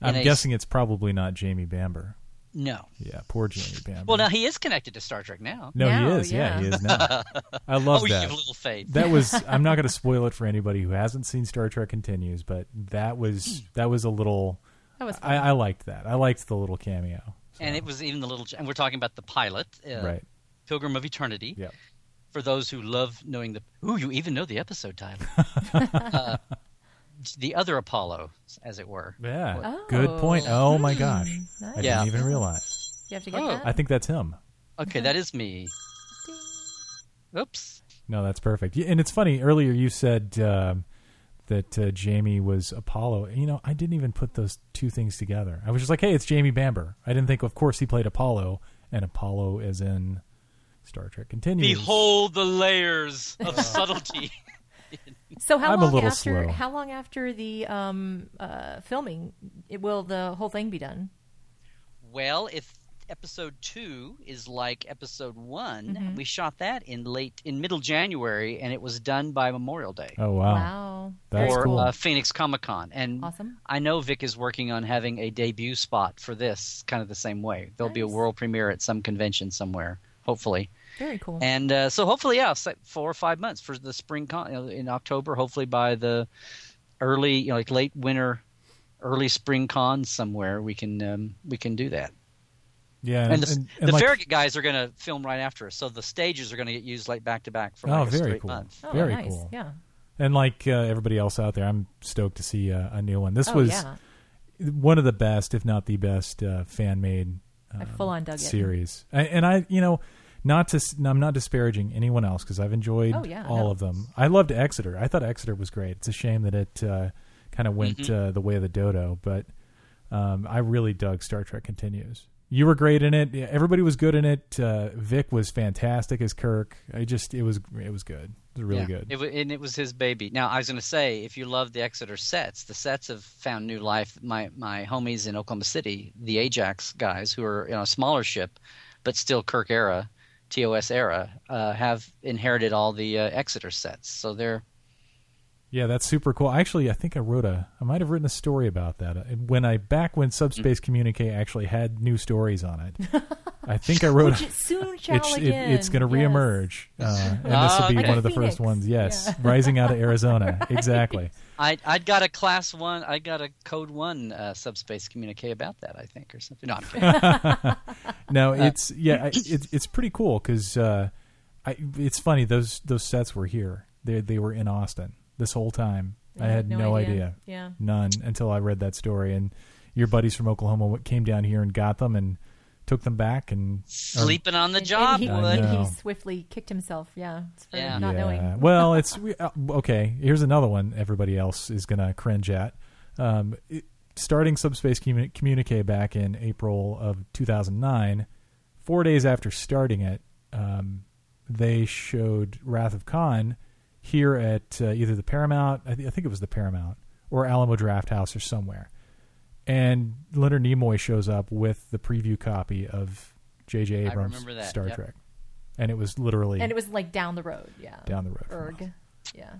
I'm a- guessing it's probably not Jamie Bamber. No. Yeah, poor Jamie Bamber. Well, now he is connected to Star Trek now. no, Now, he is. Yeah. yeah. he is now. I love oh, you that. have little faith. that was I'm not going to spoil it for anybody who hasn't seen Star Trek Continues, but that was that was a little that was. I, I liked that. I liked the little cameo. So, and it was even the little, and we're talking about the pilot, uh, right. Pilgrim of Eternity. Yeah. for those who love knowing the ooh you even know the episode title uh, the other apollo as it were Yeah. Oh. Good point. Oh my gosh. nice. I Yeah. didn't even realize. You have to get Oh. that. I think that's him. okay that is me oops No, that's perfect. Yeah, And it's funny. Earlier you said um, that uh, Jamie was Apollo. You know, I didn't even put those two things together. I was just like, hey, it's Jamie Bamber. I didn't think, of course, he played Apollo, and Apollo is in Star Trek Continues. behold the layers of subtlety So how I'm a long little after slow. how long after the um, uh, filming it, will the whole thing be done? well if episode two is like episode one Mm-hmm. we shot that in late in middle january and it was done by memorial day Oh wow. Wow, That's or cool. uh, phoenix comic-con and awesome. I know Vic is working on having a debut spot for this, kind of the same way. There'll be a world premiere at some convention somewhere, hopefully. Very cool. And uh, so hopefully, yeah, say four or five months for the spring con you know, in October. Hopefully by the early, you know, like late winter, early spring con somewhere, we can um, we can do that. yeah, And, the, and- the like- Farragut guys are going to film right after us, so the stages are going to get used like back to back for Oh, like a very straight cool. month. oh, very nice. cool. Yeah. And like uh, everybody else out there, I'm stoked to see uh, a new one. This oh was yeah. one of the best, if not the best, uh, fan made I full on dug it. series. I, and I, you know, not to, s- I'm not disparaging anyone else because I've enjoyed Oh, yeah, all no. of them. I loved Exeter. I thought Exeter was great. It's a shame that it uh, kind of went Mm-hmm. uh, the way of the dodo, but um, I really dug Star Trek Continues. You were great in it. Yeah, Everybody was good in it. Uh, Vic was fantastic as Kirk. I just, it was, it was good. It was really Yeah. good. It, wa- and it was his baby. Now, I was going to say, if you love the Exeter sets, the sets have found new life. My my homies in Oklahoma City, the Ajax guys, who are in a smaller ship, but still Kirk era, TOS era, uh, have inherited all the uh, Exeter sets. So they're Yeah, that's super cool. Actually, I think I wrote a. I might have written a story about that Uh, when I back when Subspace Communique actually had new stories on it. I think I wrote. Which it soon shall it's it, again. it's going to Yes. reemerge, uh, and this will be okay. one of the Like first ones. Yes, Yeah. rising out of Arizona. Exactly. I I'd got a class one, I got a code one uh, subspace communique about that, I think, or something. No, I'm kidding. No, it's yeah, I- it's it's pretty cool because uh, I it's funny those those sets were here. They they were in Austin this whole time. I Yeah, had no, idea. Yeah. none until I read that story. And your buddies from Oklahoma came down here and got them and took them back and Sleeping on the job, and he, and he swiftly kicked himself. Yeah, it's for Yeah. not yeah. knowing. well, it's we- uh, okay. Here's another one. Everybody else is gonna cringe at. Um, it, starting Subspace Commu- Communique back in April of 2009, four days after starting it, um, they showed Wrath of Khan here at uh, either the Paramount, I, th- I think it was the Paramount, or Alamo Drafthouse or somewhere. And Leonard Nimoy shows up with the preview copy of J.J. Abrams' Star yep. Trek, and it was literally And it was like down the road. Yeah. down the road. Erg. Yeah.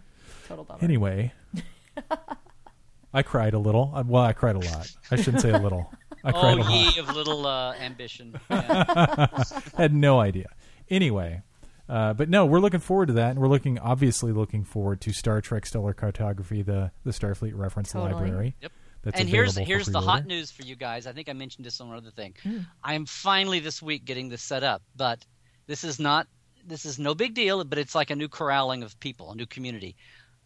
Total bummer. Anyway, I cried a little. Uh, Well, I cried a lot. I shouldn't say a little. I cried a Oh, lot. ye of little uh, ambition. Yeah. Had no idea. Anyway, uh, but no, we're looking forward to that, and we're looking obviously looking forward to Star Trek Stellar Cartography, the the Starfleet Reference Totally. Library. Yep. That's and here's available here's the hot news for you guys. I think I mentioned this on another thing. I am finally this week getting this set up, but this is not this is no big deal. But it's like a new corralling of people, a new community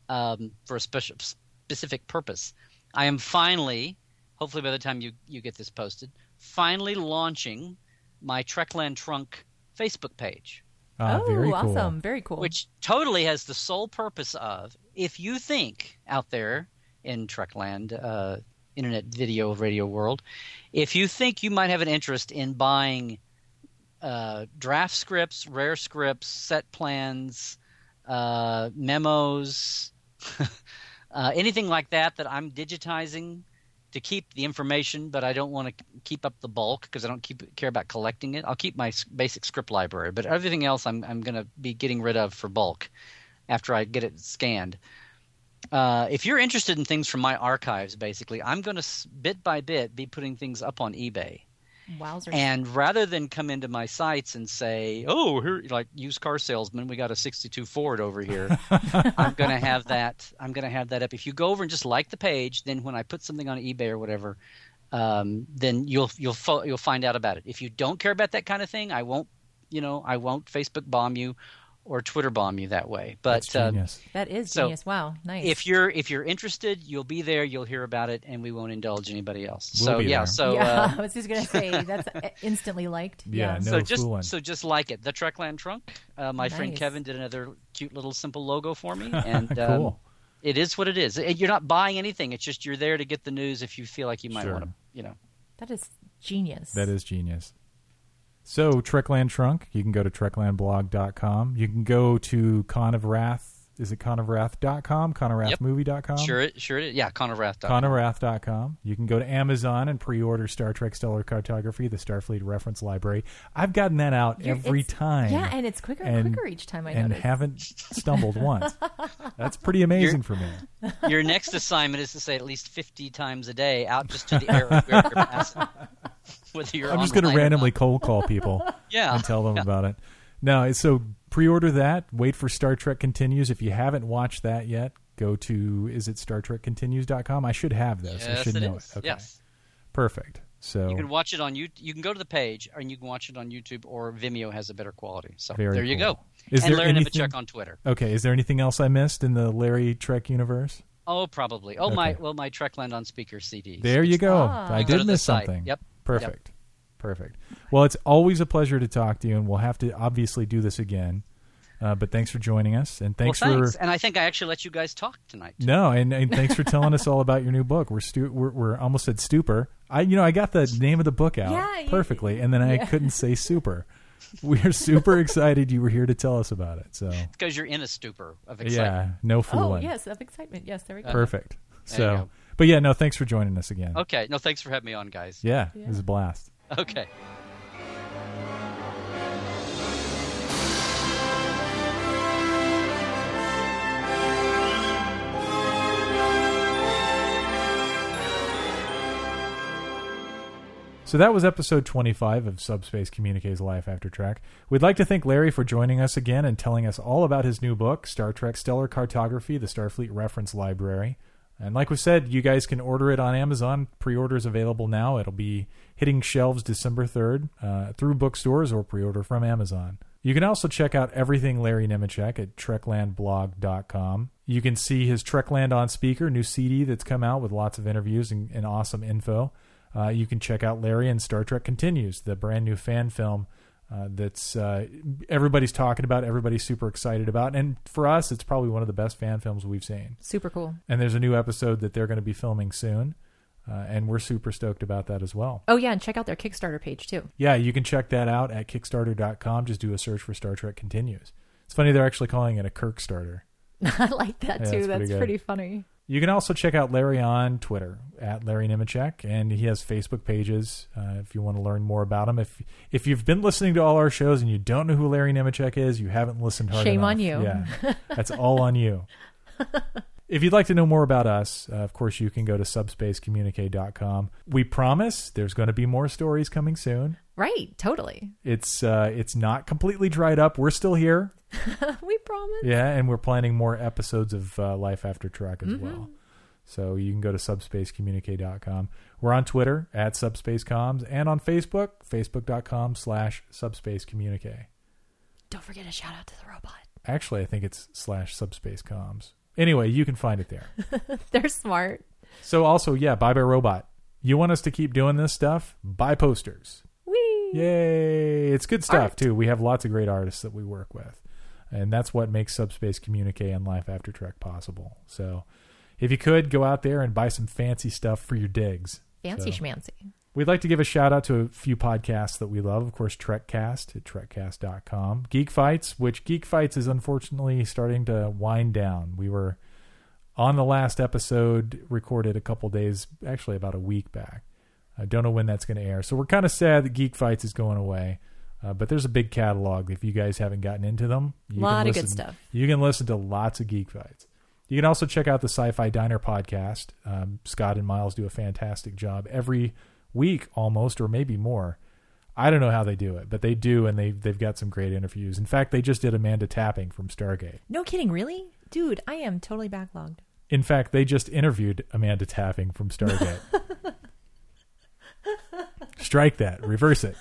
um, for a special specific purpose. I am finally, hopefully by the time you you get this posted, finally launching my Trekland Trunk Facebook page Ah, oh, very cool. awesome. Very cool. which totally has the sole purpose of if you think out there in Trekland, uh, internet video radio world, if you think you might have an interest in buying uh, draft scripts, rare scripts, set plans, uh, memos, uh, anything like that that I'm digitizing to keep the information, but I don't want to keep up the bulk because I don't keep care about collecting it. I'll keep my basic script library, but everything else I'm I'm going to be getting rid of for bulk after I get it scanned. Uh, if you're interested in things from my archives, basically, I'm going to bit by bit be putting things up on eBay. Wowzers. And rather than come into my sites and say, "Oh, here, like used car salesman, we got a '62 Ford over here," I'm going to have that. I'm going to have that up. If you go over and just like the page, then when I put something on eBay or whatever, um, then you'll you'll fo- you'll find out about it. If you don't care about that kind of thing, I won't. You know, I won't Facebook bomb you or Twitter bomb you that way. But That's uh, genius. that is so, genius. Wow. Nice. if you're if you're interested, you'll be there. You'll hear about it, and we won't indulge anybody else. We'll so be yeah, there. so yeah, uh, I was just gonna say that's instantly liked. Yeah, no so just fooling. so just like it, the Trekland trunk. Uh, my friend Kevin did another cute little simple logo for me, and um, it is what it is. Uh, You're not buying anything. It's just you're there to get the news if you feel like you might Sure. want to. You know, That is genius. That is genius. So Trekland Trunk, you can go to treklandblog.com. You can go to Con of Wrath. Is it conofwrath.com? Conofwrathmovie.com? sure it sure it. Yeah, Connor Rath. Conofwrath.com. You can go to Amazon and pre-order Star Trek Stellar Cartography, the Starfleet Reference Library. I've gotten that out You're- every time. Yeah, and it's quicker and, and- quicker each time I and notice. haven't stumbled once. That's pretty amazing for me. Your next assignment is to say at least 50 times a day out just to the air where you're passing. Whether you're I'm just going to randomly cold call people Yeah. and tell them Yeah. about it. No, so pre-order that. Wait for Star Trek Continues. If you haven't watched that yet, go to is it StarTrekContinues.com. I should have this. I should it know is. it. Okay. Yes. Perfect. So You can watch it on you. You can go to the page, and you can watch it on YouTube, or Vimeo has a better quality. So there you go. Is and there Larry anything- Nemecek on Twitter. Okay, is there anything else I missed in the Larry Trek universe? Oh, probably. Oh, my well, my Trekland on speaker CDs. There you go. Ah. I You did miss something. Yep. Perfect. Perfect. Well, it's always a pleasure to talk to you, and we'll have to obviously do this again. Uh, but thanks for joining us, and thanks, well, thanks. for And I think I actually let you guys talk tonight. no, and, and thanks for telling us all about your new book. We're stu- we're, we're almost at stupor. I you know I got the name of the book out Yeah, you- perfectly, and then I yeah. couldn't say super. We're super excited you were here to tell us about it. So Because you're in a stupor of excitement. yeah, excitement. no Oh, fooling. yes, of excitement. Yes, there we go. Perfect. There you So, go. But yeah, no, thanks for joining us again. Okay. No, thanks for having me on, guys. Yeah, Yeah. it was a blast. Okay. So that was episode 25 of Subspace Communiques Life After Trek. We'd like to thank Larry for joining us again and telling us all about his new book, Star Trek Stellar Cartography, the Starfleet Reference Library. And like we said, you guys can order it on Amazon. Pre-order is available now. It'll be hitting shelves December 3rd uh, through bookstores or pre-order from Amazon. You can also check out everything Larry Nemecek at treklandblog.com. You can see his Trekland on Speaker, new CD that's come out with lots of interviews and, and awesome info. Uh, you can check out Larry and Star Trek Continues, the brand new fan film uh, that's uh, everybody's talking about, everybody's super excited about, and for us, it's probably one of the best fan films we've seen. Super cool. And there's a new episode that they're going to be filming soon, uh, and we're super stoked about that as well. Oh, yeah, and check out their Kickstarter page, too. Yeah, you can check that out at Kickstarter.com. Just do a search for Star Trek Continues. It's funny they're actually calling it a Kirk starter. I like that, Yeah, too. it's pretty That's pretty funny. You can also check out Larry on Twitter at Larry Nemecek, and he has Facebook pages uh, if you want to learn more about him. If if you've been listening to all our shows and you don't know who Larry Nemecek is, you haven't listened hard Shame enough. on you. Yeah, that's all on you. If you'd like to know more about us, uh, of course, you can go to subspacecommunique.com. We promise there's going to be more stories coming soon. Right, totally. It's uh, it's not completely dried up. We're still here. we promise. Yeah, and we're planning more episodes of uh, Life After Trek as well. So you can go to subspacecommunique.com. We're on Twitter at subspacecoms and on Facebook, facebook.com slash subspacecommunique. Don't forget a shout out to the robot. Actually, I think it's slash subspacecoms. Anyway, you can find it there. They're smart. So also, yeah, Bye Bye Robot. You want us to keep doing this stuff? Buy posters. Yay! It's good stuff Art. too. We have lots of great artists that we work with, and that's what makes Subspace Communique and Life After Trek possible. So, if you could go out there and buy some fancy stuff for your digs. Fancy So- schmancy. We'd like to give a shout out to a few podcasts that we love. Of course, Trekcast at trekcast.com. Geek Fights, which Geek Fights is unfortunately starting to wind down. We were on the last episode recorded a couple days, actually about a week back. I don't know when that's going to air. So we're kind of sad that Geek Fights is going away. Uh, but there's a big catalog. If you guys haven't gotten into them, you Lot can of good listen- stuff. You can listen to lots of Geek Fights. You can also check out the Sci-Fi Diner podcast. Um, Scott and Miles do a fantastic job every week, almost or maybe more. I don't know how they do it, but they do, and they they've got some great interviews. In fact, they just did Amanda Tapping from Stargate. No kidding, really? Dude, I am totally backlogged. In fact, they just interviewed Amanda Tapping from Stargate. Strike that, reverse it.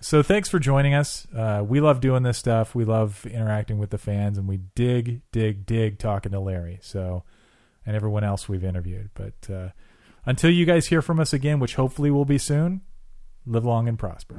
So thanks for joining us. Uh, we love doing this stuff. We love interacting with the fans, and we dig, dig, dig talking to Larry. So, and everyone else we've interviewed. But uh, until you guys hear from us again, which hopefully will be soon, live long and prosper.